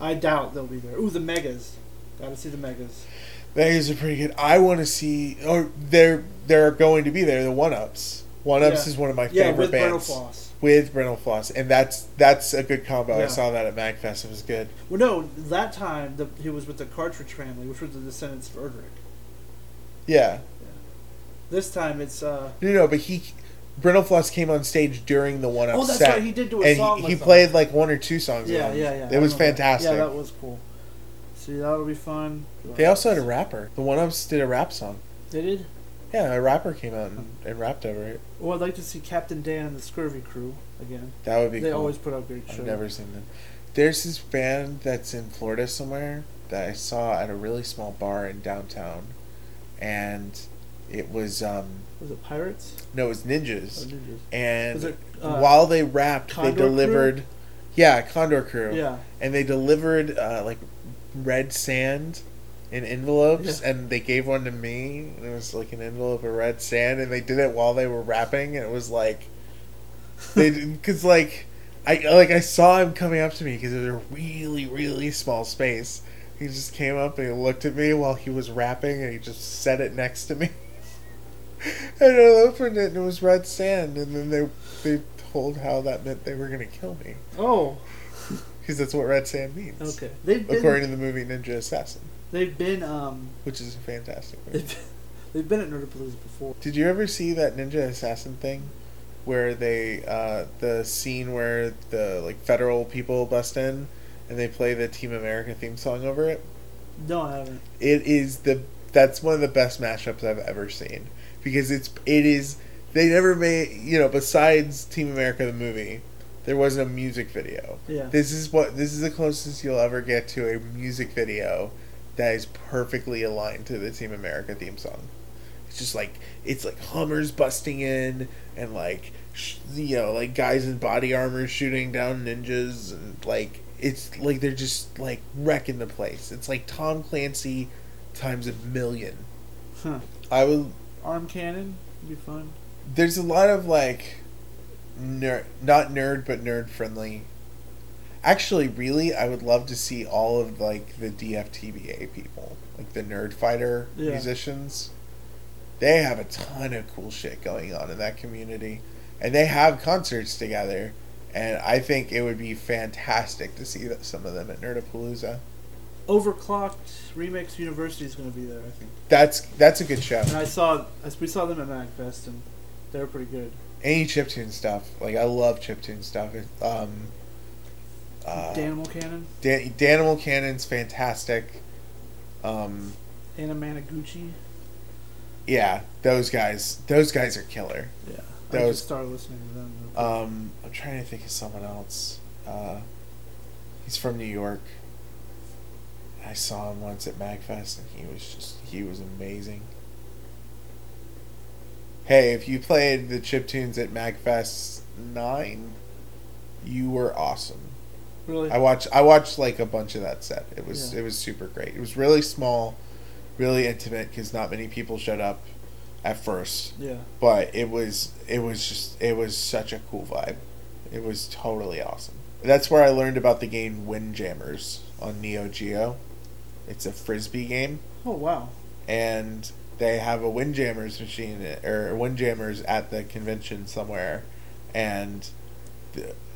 I doubt they'll be there. Ooh, the Megas. Gotta see the Megas. Megas are pretty good. I want to see. Or they're they're going to be there. The One Ups. One Ups Yeah. is one of my Yeah, favorite with Brental bands. Floss. With Brentalfloss, and that's that's a good combo. I saw that at Magfest. It was good. Well, no, that time the, he was with the Cartridge family, which was the descendants of Erdrick. Yeah. This time it's uh, No, no, but he. Brentalfloss came on stage during the One Up Oh, that's set. right, he did do a and song he, he them. played like one or two songs. Yeah, yeah, yeah. It I was remember that. fantastic. Yeah, that was cool. See, that'll be fun. They also had a rapper. The One Ups did a rap song. They did. Yeah, a rapper came out and, and rapped over it. Well, I'd like to see Captain Dan and the Scurvy Crew again. That would be They cool. always put out great shows. I've never seen them. There's this band that's in Florida somewhere that I saw at a really small bar in downtown, and It was um Was it pirates? no, it was ninjas. ninjas? And it, uh, while they rapped, they Condor Crew? delivered. Yeah, Condor Crew. Yeah. And they delivered uh, like red sand in envelopes, Yeah. and they gave one to me. And it was like an envelope of red sand, and they did it while they were rapping, and it was like they because like I like I saw him coming up to me because it was a really really small space. He just came up and he looked at me while he was rapping, and he just set it next to me. and I opened it, and it was red sand, and then they they told how that meant they were gonna kill me Oh, because that's what red sand means. okay. They've been According to the movie Ninja Assassin, they've been um which is a fantastic movie. they've, they've been at Nerdapalooza before. Did you ever see that Ninja Assassin thing, where they uh, the scene where the like federal people bust in and they play the Team America theme song over it? No, I haven't. It is the that's one of the best mashups I've ever seen because it's it is they never made you know besides Team America the movie there wasn't a music video. Yeah. This is what this is the closest you'll ever get to a music video that is perfectly aligned to the Team America theme song. It's just like it's like Hummers busting in and like sh- you know like guys in body armor shooting down ninjas and like it's like they're just like wrecking the place. It's like Tom Clancy times a million. Huh. I would Arm cannon would be fun. there's a lot of like nerd not nerd but nerd friendly actually really i would love to see all of like the dftba people like the nerd fighter Yeah. musicians they have a ton of cool shit going on in that community and they have concerts together and i think it would be fantastic to see that some of them at nerdapalooza Overclocked Remix University is going to be there, I think. that's that's a good show And I saw, as we saw them at MagFest, and they were pretty good. any chiptune stuff like i love chiptune stuff um uh, Danimal Cannon, Dan- Danimal Cannon's fantastic. Um, Anamanaguchi. yeah, those guys. Those guys are killer. Yeah, That I was- started listening to them. Um, I'm trying to think of someone else. Uh, he's from New York. I saw him once at Magfest, and he was just he was amazing. Hey, if you played the chip tunes at Magfest nine, you were awesome. really? I watched I watched like a bunch of that set. It was Yeah. it was super great. It was really small, really intimate because not many people showed up at first. yeah. But it was it was just it was such a cool vibe. It was totally awesome. That's where I learned about the game Windjammers on Neo Geo. It's a frisbee game Oh wow. and they have a windjammers machine or windjammers at the convention somewhere and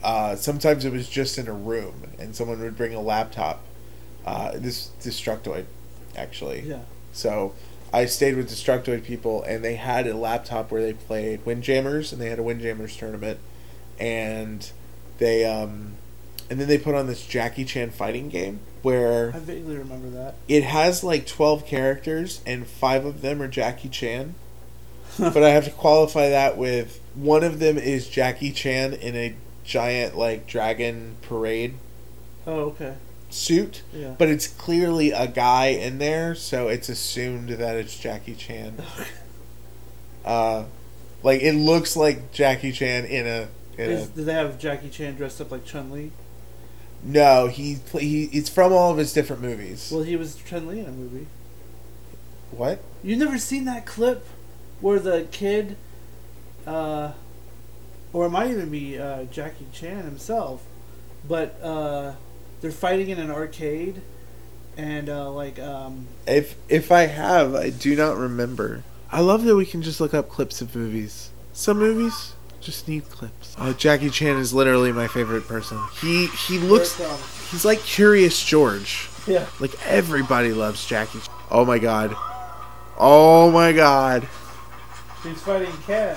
uh, sometimes it was just in a room and someone would bring a laptop uh, this destructoid actually Yeah. so i stayed with destructoid people and they had a laptop where they played windjammers and they had a windjammers tournament and they um and then they put on this jackie chan fighting game where I vaguely remember that. it has like 12 characters and five of them are Jackie Chan. but I have to qualify that with one of them is Jackie Chan in a giant like dragon parade Oh okay. Suit, Yeah. but it's clearly a guy in there, so it's assumed that it's Jackie Chan. uh like it looks like Jackie Chan in a in Is, a do they have Jackie Chan dressed up like Chun Li? No, he he it's from all of his different movies. Well, he was Chun Li in a movie. what? You never seen that clip where the kid, uh, or it might even be uh, Jackie Chan himself, but uh, they're fighting in an arcade, and uh, like um, If if I have, I do not remember. I love that we can just look up clips of movies. Some movies just need clips. Uh, Jackie Chan is literally my favorite person. He he looks where's, um, he's like Curious George. yeah, Like everybody loves Jackie. Ch- Oh my god. Oh my god. he's fighting Ken.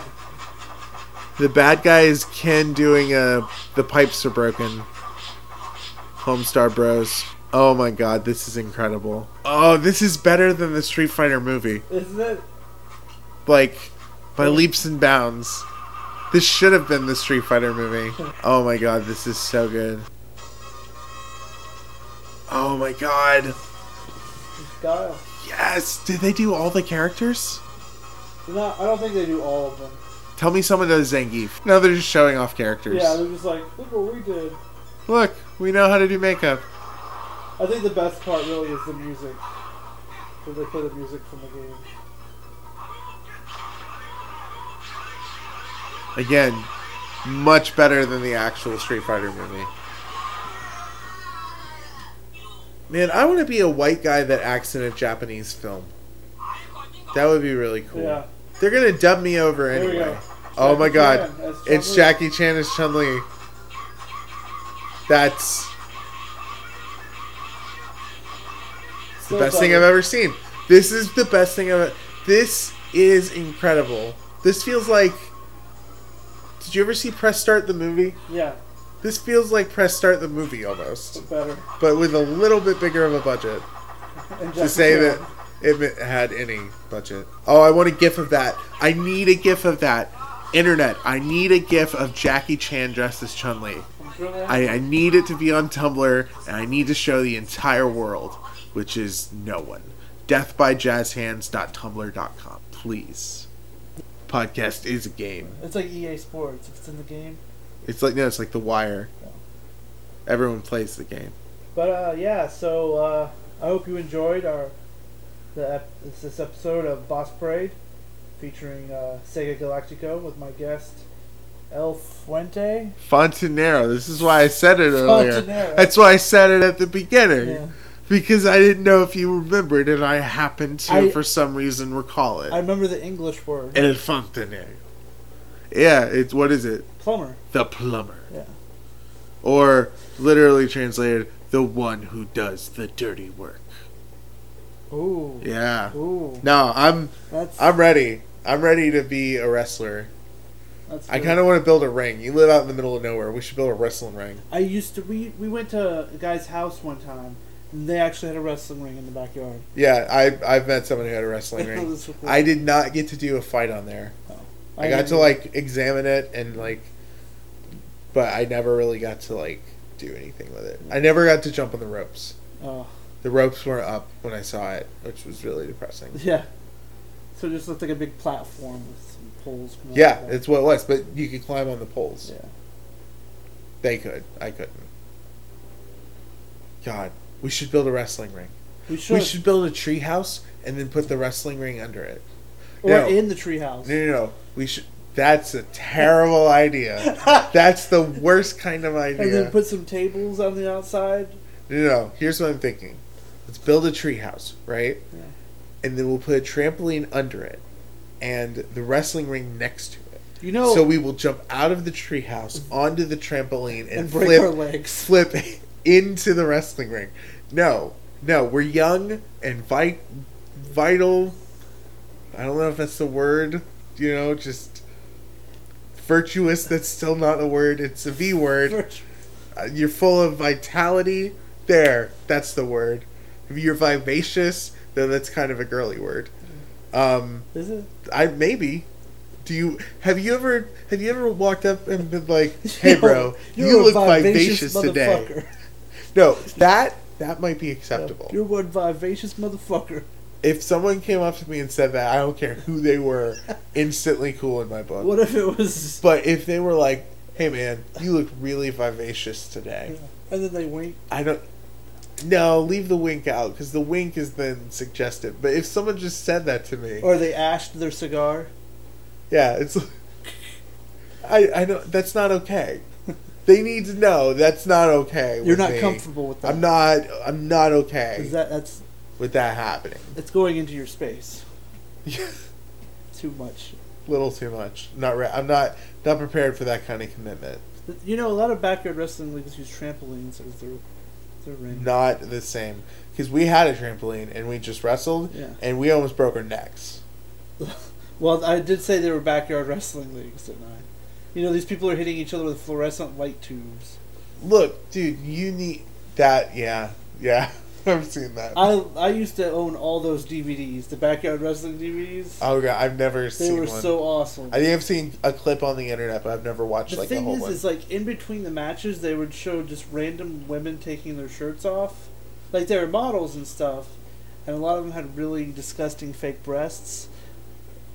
The bad guy is Ken doing a the pipes are broken. Homestar Bros. Oh my god, this is incredible. Oh, this is better than the Street Fighter movie. Isn't it? like by leaps and bounds. This should have been the Street Fighter movie. Oh my god, this is so good. Oh my god. Guile. Yes! Did they do all the characters? They're I don't think they do all of them. Tell me someone does Zangief. No, they're just showing off characters. Yeah, they're just like, look what we did. Look, we know how to do makeup. I think the best part really is the music. So they play the music from the game. Again, much better than the actual Street Fighter movie. Man, I want to be a white guy that acts in a Japanese film. That would be really cool. Yeah. They're gonna dub me over There anyway. go. Oh my god. Chan It's Jackie Chan as Chun Li. That's the best thing. I've ever seen. This is the best thing I've This is incredible. This feels like Did you ever see Press Start the movie? Yeah, This feels like Press Start the movie almost, but better. but with a little bit bigger of a budget. To say Chan. that it had any budget. Oh, I want a gif of that. I need a gif of that. Internet, I need a gif of Jackie Chan dressed as Chun Li. I'm sure they have- I, I need it to be on Tumblr, and I need to show the entire world, which is no one. Deathbyjazzhands.tumblr.com, please. Podcast is a game. It's like EA Sports. If it's in the game. It's like no, it's like The Wire. Everyone plays the game. But uh, yeah, so uh, I hope you enjoyed our the ep- this episode of Boss Parade, featuring uh, Sega Galactico with my guest El Fuente. Fontanero. This is why I said it earlier. Fontanero. That's why I said it at the beginning. Yeah. Because I didn't know if you remembered, and I happened to, I- for some reason, recall it. I remember the English word El Fontanero. Yeah, it's what is it? plumber. The plumber. Yeah. Or literally translated, the one who does the dirty work. Ooh. Yeah. Ooh. No, I'm That's I'm ready. I'm ready to be a wrestler. That's. I good. kind of want to build a ring. You live out in the middle of nowhere. We should build a wrestling ring. I used to. We we went to a guy's house one time. and They actually had a wrestling ring in the backyard. Yeah, I I've met someone who had a wrestling ring. so cool. I did not get to do a fight on there. Oh. I, got to like examine it and like, but I never really got to like do anything with it. I never got to jump on the ropes. Oh The ropes weren't up when I saw it, which was really depressing. yeah. So it just looked like a big platform with poles. coming Yeah, it's what it was. But you could climb on the poles. yeah. They could. I couldn't. God, we should build a wrestling ring. We should. We should build a tree house and then put the wrestling ring under it. or No. in the treehouse. No, no, no. We should. That's a terrible idea. That's the worst kind of idea. And then put some tables on the outside. No, no, no. Here's what I'm thinking. Let's build a treehouse, right? Yeah. And then we'll put a trampoline under it, and the wrestling ring next to it. You know, so we will jump out of the treehouse onto the trampoline and, and break flip, our legs. flip into the wrestling ring. No, no, we're young and vit- vital. I don't know if that's the word. You know, just virtuous. That's still not a word. It's a V word. Uh, you're full of vitality. There, that's the word. If you're vivacious, then that's kind of a girly word. Um, Is it? I maybe. Do you have you ever have you ever walked up and been like, "Hey, bro, You're you a look vivacious today"? No, that that might be acceptable. You're one vivacious motherfucker. If someone came up to me and said that, I don't care who they were, instantly cool in my book. What if it was? But if they were like, "Hey, man, you look really vivacious today," And then they wink. I don't. No, leave the wink out because the wink is then suggestive. But if someone just said that to me, Or they ashed their cigar. yeah, it's. I I know that's not okay. They need to know that's not okay. You're not me. comfortable with that. I'm not. I'm not okay that that's with that happening. it's going into your space too much. little too much. Not. Re- I'm not not prepared for that kind of commitment. You know, a lot of backyard wrestling leagues use trampolines as their their ring. Not the same because we had a trampoline and we just wrestled Yeah. and we almost broke our necks. Well, I did say they were backyard wrestling leagues, didn't I? You know, these people are hitting each other with fluorescent light tubes. Look, dude, you need that. Yeah, yeah. I've seen that. I I used to own all those DVDs, the backyard wrestling DVDs. oh god, I've never they seen were one. so awesome. I think I've seen a clip on the internet, but I've never watched the like the thing whole is, one. is like in between the matches, they would show just random women taking their shirts off, like they were models and stuff, and a lot of them had really disgusting fake breasts.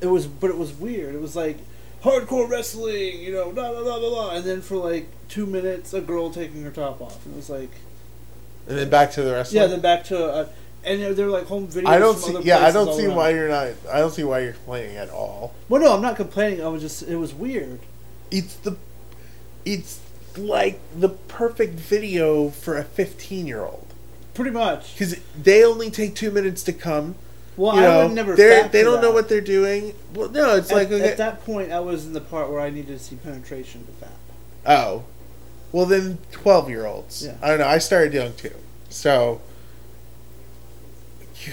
it was, but it was weird. It was like hardcore wrestling, you know, blah blah blah blah blah, and then for like two minutes, a girl taking her top off. And it was like, And then back to the wrestling. yeah, then back to, uh, and they're, they're like home videos. I don't see. Yeah, I don't see around. why you're not. I don't see why you're complaining at all. Well, no, I'm not complaining. I was just, it was weird. It's the. It's like the perfect video for a 15 year old Pretty much. because they only take two minutes to come. Well, you I know, would never. they don't know what they're doing. Well, no, it's At, like okay, at that point, I was in the part where I needed to see penetration to fap. oh, well then 12 year olds. Yeah. I don't know. I started young too, so.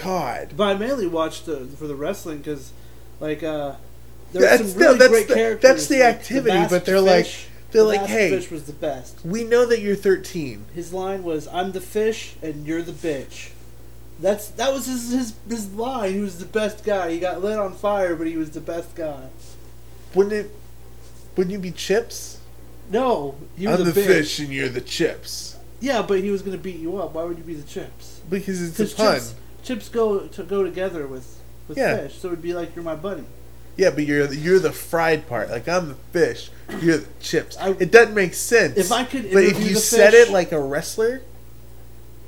God, But I mainly watched the, for the wrestling because, like, uh, there were some no, really that's great the- characters. that's the like, activity, Masked but they're like- they're the like, hey. Fish was the best. we know that you're 13. His line was, "I'm the fish and you're the bitch." That's that was his his his line. He was the best guy. He got lit on fire, but he was the best guy. Wouldn't it? Wouldn't you be chips? No, he was I'm the bitch. fish and you're the chips. Yeah, but he was gonna beat you up. Why would you be the chips? Because it's a pun. chips, chips go to go together with with Yeah. fish, so it'd be like you're my buddy. Yeah, but you're the, you're the fried part. Like I'm the fish, you're the chips. I- it doesn't make sense. If I could but if interview you the said fish- it like a wrestler,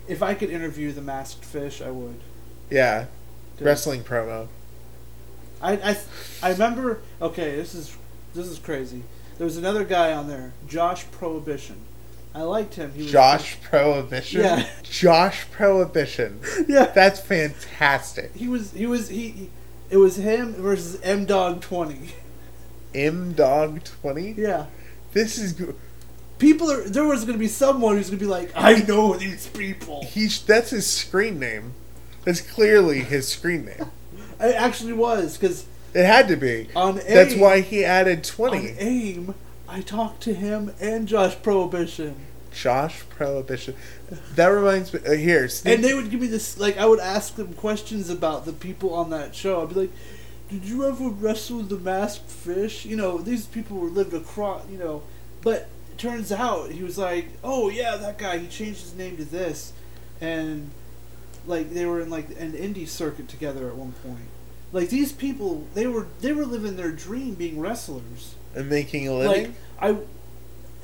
If I could interview the masked fish, I would. yeah, 'Cause wrestling promo. I, I I remember. Okay, this is this is crazy. There was another guy on there, Josh Prohibition. I liked him. He was Josh Prohibition. Yeah. Josh Prohibition. Yeah. That's fantastic. He was he was he. he- it was him versus M Dog Twenty. M Dog Twenty. Yeah. This is go- People are there was gonna be someone who's gonna be like, I know these people. he's that's his screen name. That's clearly his screen name. It actually was because It had to be. on AIM, That's why he added 20. on. AIM, I talked to him and Josh Prohibition. Josh Prohibition. That reminds me. Uh, here, And they would give me this, like, I would ask them questions about the people on that show. I'd be like, did you ever wrestle the masked fish? You know, these people were lived across, you know. But it turns out, he was like, oh, yeah, that guy, he changed his name to this. And, like, they were in, like, an indie circuit together at one point. Like, these people, they were they were living their dream being wrestlers. and making a living. Like, I...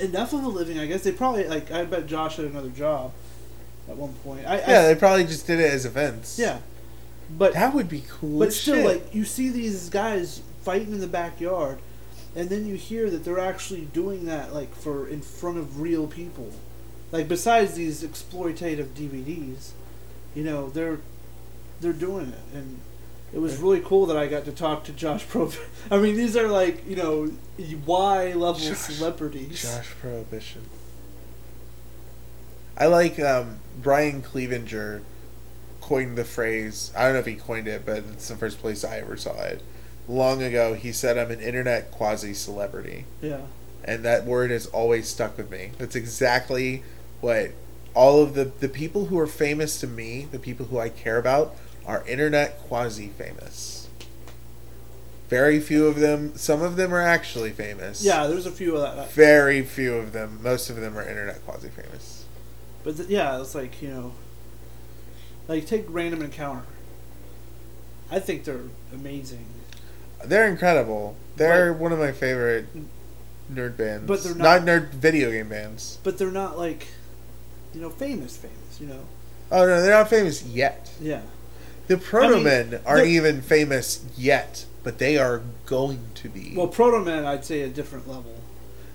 Enough of a living, I guess. They probably, like, I bet Josh had another job at one point. I, yeah, I, they probably just did it as events. yeah, but that would be cool. but still, shit. like you see these guys fighting in the backyard, and then you hear that they're actually doing that like for in front of real people. Like besides these exploitative DVDs, you know they're they're doing it, and it was really cool that I got to talk to Josh Pro. I mean, these are like you know Y level Josh- celebrities. Josh Prohibition. I like um, Brian Clevenger coined the phrase. I don't know if he coined it, but it's the first place I ever saw it. Long ago, he said, "I'm an internet quasi celebrity," Yeah, and that word has always stuck with me. That's exactly what all of the the people who are famous to me, the people who I care about, are internet quasi famous. Very few of them. Some of them are actually famous. yeah. There's a few of that, Very few of them. Most of them are internet quasi famous. but th- yeah, it's like you know, like take Random Encounter. I think they're amazing. They're incredible. They're one of my favorite mm. nerd bands. But they're not, not- nerd video game bands. but they're not like you know famous famous you know Oh no, they're not famous yet. yeah The Proto I mean, Men aren't even famous yet, but they are going to be. well Protomen, i'd say a different level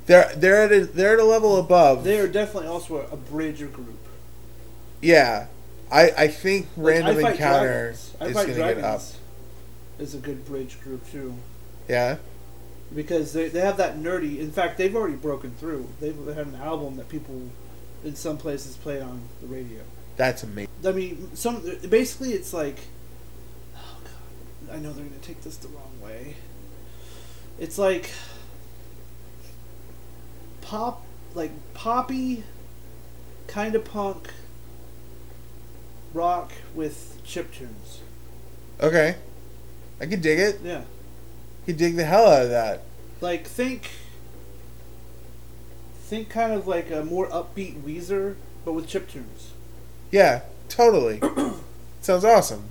they're they're at a they're at a level above. they are definitely also a, a bridge group yeah. I I think Like, Random I Encounter. Is going to get up. Is a good bridge group too Yeah. because they, they have that nerdy in fact they've already broken through they've had an album that people in some places played on the radio That's amazing. i mean some basically it's like oh god i know they're going to take this the wrong way it's like pop like poppy kind of punk rock with chip tunes Okay. I could dig it. yeah I could dig the hell out of that. like think think kind of like a more upbeat Weezer, but with chip tunes. Yeah, totally. Sounds awesome.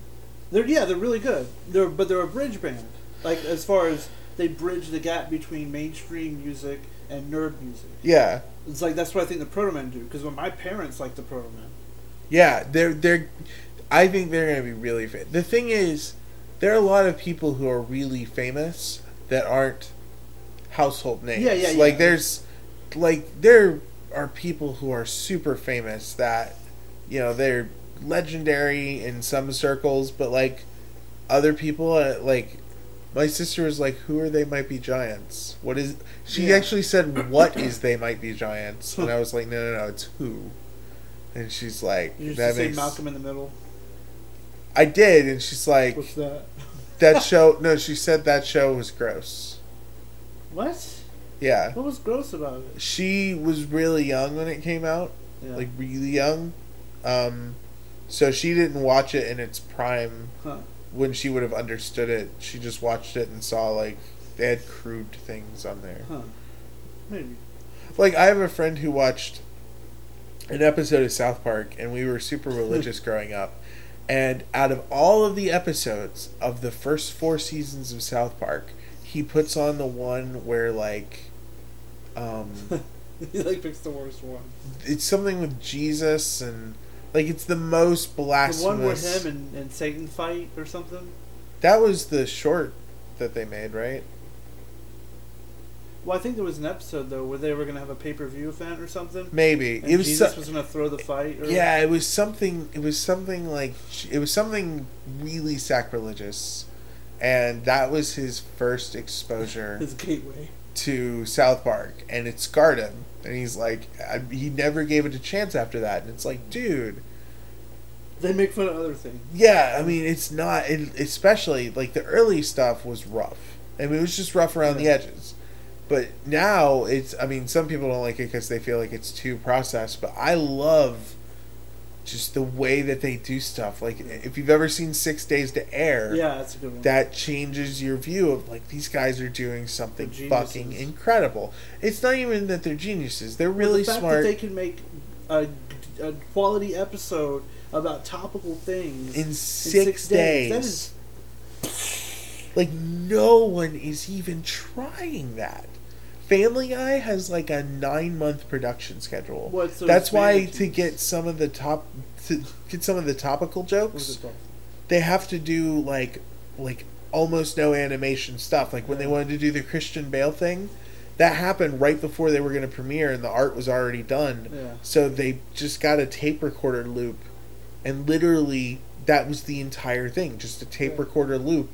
They're yeah, they're really good. They're but they're a bridge band. like as far as they bridge the gap between mainstream music and nerd music. Yeah, It's like that's what I think the Protomen do. Because when my parents like the Protomen, yeah. They're they're. I think they're gonna be really famous. The thing is, there are a lot of people who are really famous that aren't household names. Yeah, yeah, yeah. Like there's, like there are people who are super famous that, you know, they're legendary in some circles, but like other people, uh, like my sister was like, "Who are they? Might be giants." What is? She Yeah. actually said, "What is they might be giants?" And I was like, "No, no, no, it's who." And she's like, you used "That makes." Malcolm in the Middle. I did, and she's like, What's that? "That show." No, she said that show was gross. What? Yeah, What was gross about it? she was really young when it came out, Yeah. like really young. Um, so she didn't watch it in its prime huh. when she would have understood it. She just watched it and saw like they had crude things on there. Huh. Maybe. Like I have a friend who watched an episode of South Park, and we were super religious growing up. And out of all of the episodes of the first four seasons of South Park, he puts on the one where like, um, he like picks the worst one. it's something with Jesus and like it's the most blasphemous. The one with him and, and Satan fight or something. that was the short that they made, right? Well, I think there was an episode though where they were gonna have a pay per view event or something. Maybe it was. Jesus so- was gonna throw the fight. Or Yeah, it was something. It was something like it was something really sacrilegious, and that was his first exposure his gateway. to South Park, and it scarred him. And he's like, I, he never gave it a chance after that. And it's like, dude, They make fun of other things. yeah. I mean, it's not. It, especially like the early stuff was rough. I mean, it was just rough around the edges. But now it's. I mean, some people don't like it because they feel like it's too processed. But I love just the way that they do stuff. Like if you've ever seen Six Days to Air, Yeah, that's a good one. that changes your view of like these guys are doing something fucking incredible. It's not even that they're geniuses; they're Well, really the fact smart That they can make a, a quality episode about topical things in six, six days. days. That is- Like no one is even trying that. Family Guy has like a nine month production schedule. What, so That's why managed- to get some of the top to get some of the topical jokes. is it called? they have to do like like almost no animation stuff. Like when they wanted to do the Christian Bale thing, that happened right before they were going to premiere, and the art was already done. Yeah. So they just got a tape recorder loop, and literally that was the entire thing, just a tape Yeah. recorder loop,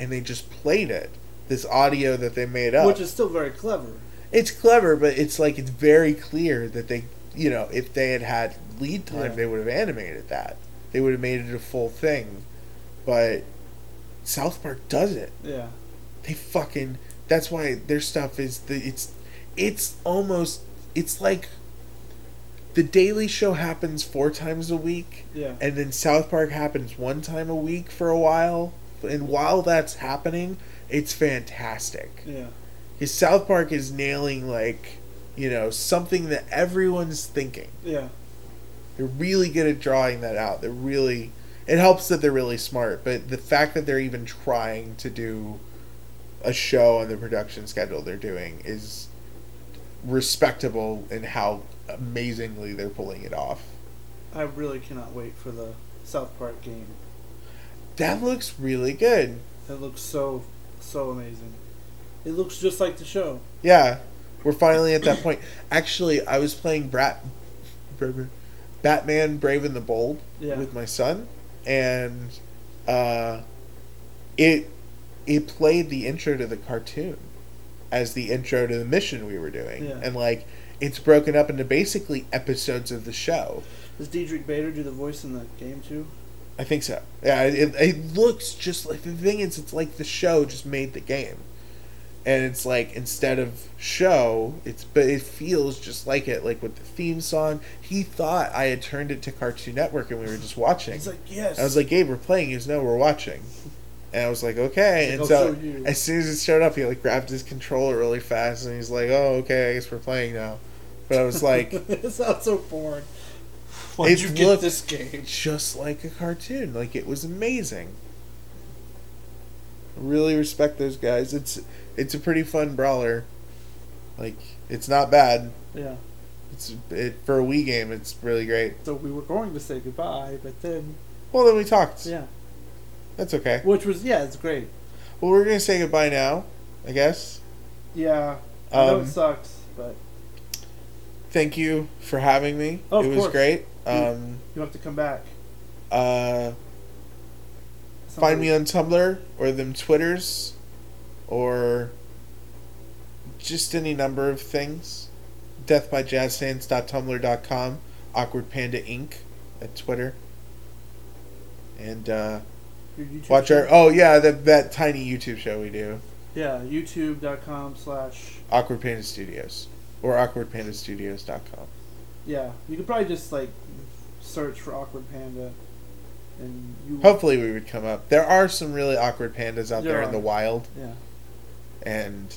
and they just played it. This audio that they made up. Which is still very clever. it's clever, but it's like it's very clear that they, you know, if they had had lead time, Yeah. they would have animated that. They would have made it a full thing. But South Park does it. Yeah. They fucking. That's why their stuff is the. It's, it's almost. It's like. The Daily Show happens four times a week, Yeah. and then South Park happens one time a week for a while. And while that's happening, it's fantastic. Yeah. Because South Park is nailing like, you know, something that everyone's thinking. Yeah. They're really good at drawing that out. They're really. It helps that they're really smart, but the fact that they're even trying to do a show on the production schedule they're doing is respectable in how amazingly they're pulling it off. I really cannot wait for the South Park game. That looks really good. It looks so so amazing. It looks just like the show. Yeah, we're finally at that point. Actually, I was playing Brat, Batman Brave and the Bold Yeah. with my son, and uh, it it played the intro to the cartoon as the intro to the mission we were doing, Yeah. and like it's broken up into basically episodes of the show. Does Diedrich Bader do the voice in the game too? I think so. Yeah, it, it looks just like the thing is, it's like the show just made the game, and it's like instead of show, it's but it feels just like it. Like with the theme song, he thought I had turned it to Cartoon Network and we were just watching. He's like, yes. I was like, Gabe, we're playing. He goes, No, we're watching. And I was like, okay. And so as soon as it showed up, he like grabbed his controller really fast and he's like, oh, okay, I guess we're playing now. But I was like, it sounds so boring. Why did It you get looked- this game? just like a cartoon. Like it was amazing. Really respect those guys. It's it's a pretty fun brawler. Like it's not bad. Yeah. It's it for a Wii game. It's really great. So we were going to say goodbye, but then Well, then we talked. yeah, That's okay. which was yeah, it's great. Well, we're gonna say goodbye now. I guess. Yeah, I know Um, it sucks, but Thank you for having me. Oh, it was course. great. Um, you have to come back. uh, find me on Tumblr or them Twitters, or just any number of things. Deathbyjazzhands.tumblr.com, Awkward Panda Inc. at Twitter, and uh, watch our oh yeah that that tiny YouTube show we do, yeah YouTube.com slash Awkward Panda Studios, or AwkwardPandaStudios.com. yeah. You could probably just like search for awkward panda, and you Hopefully we would come up. There are some really awkward pandas out There there in the wild, yeah. and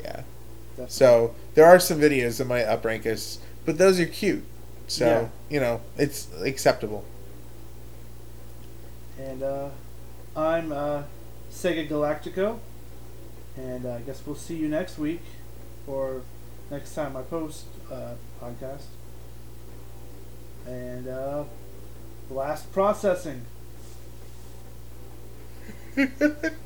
yeah. Definitely. So there are some videos that might uprank us, but those are cute. So Yeah. you know it's acceptable. And uh, I'm uh, Sega Galactico, and uh, I guess we'll see you next week, or next time I post uh, podcast. And uh, blast processing.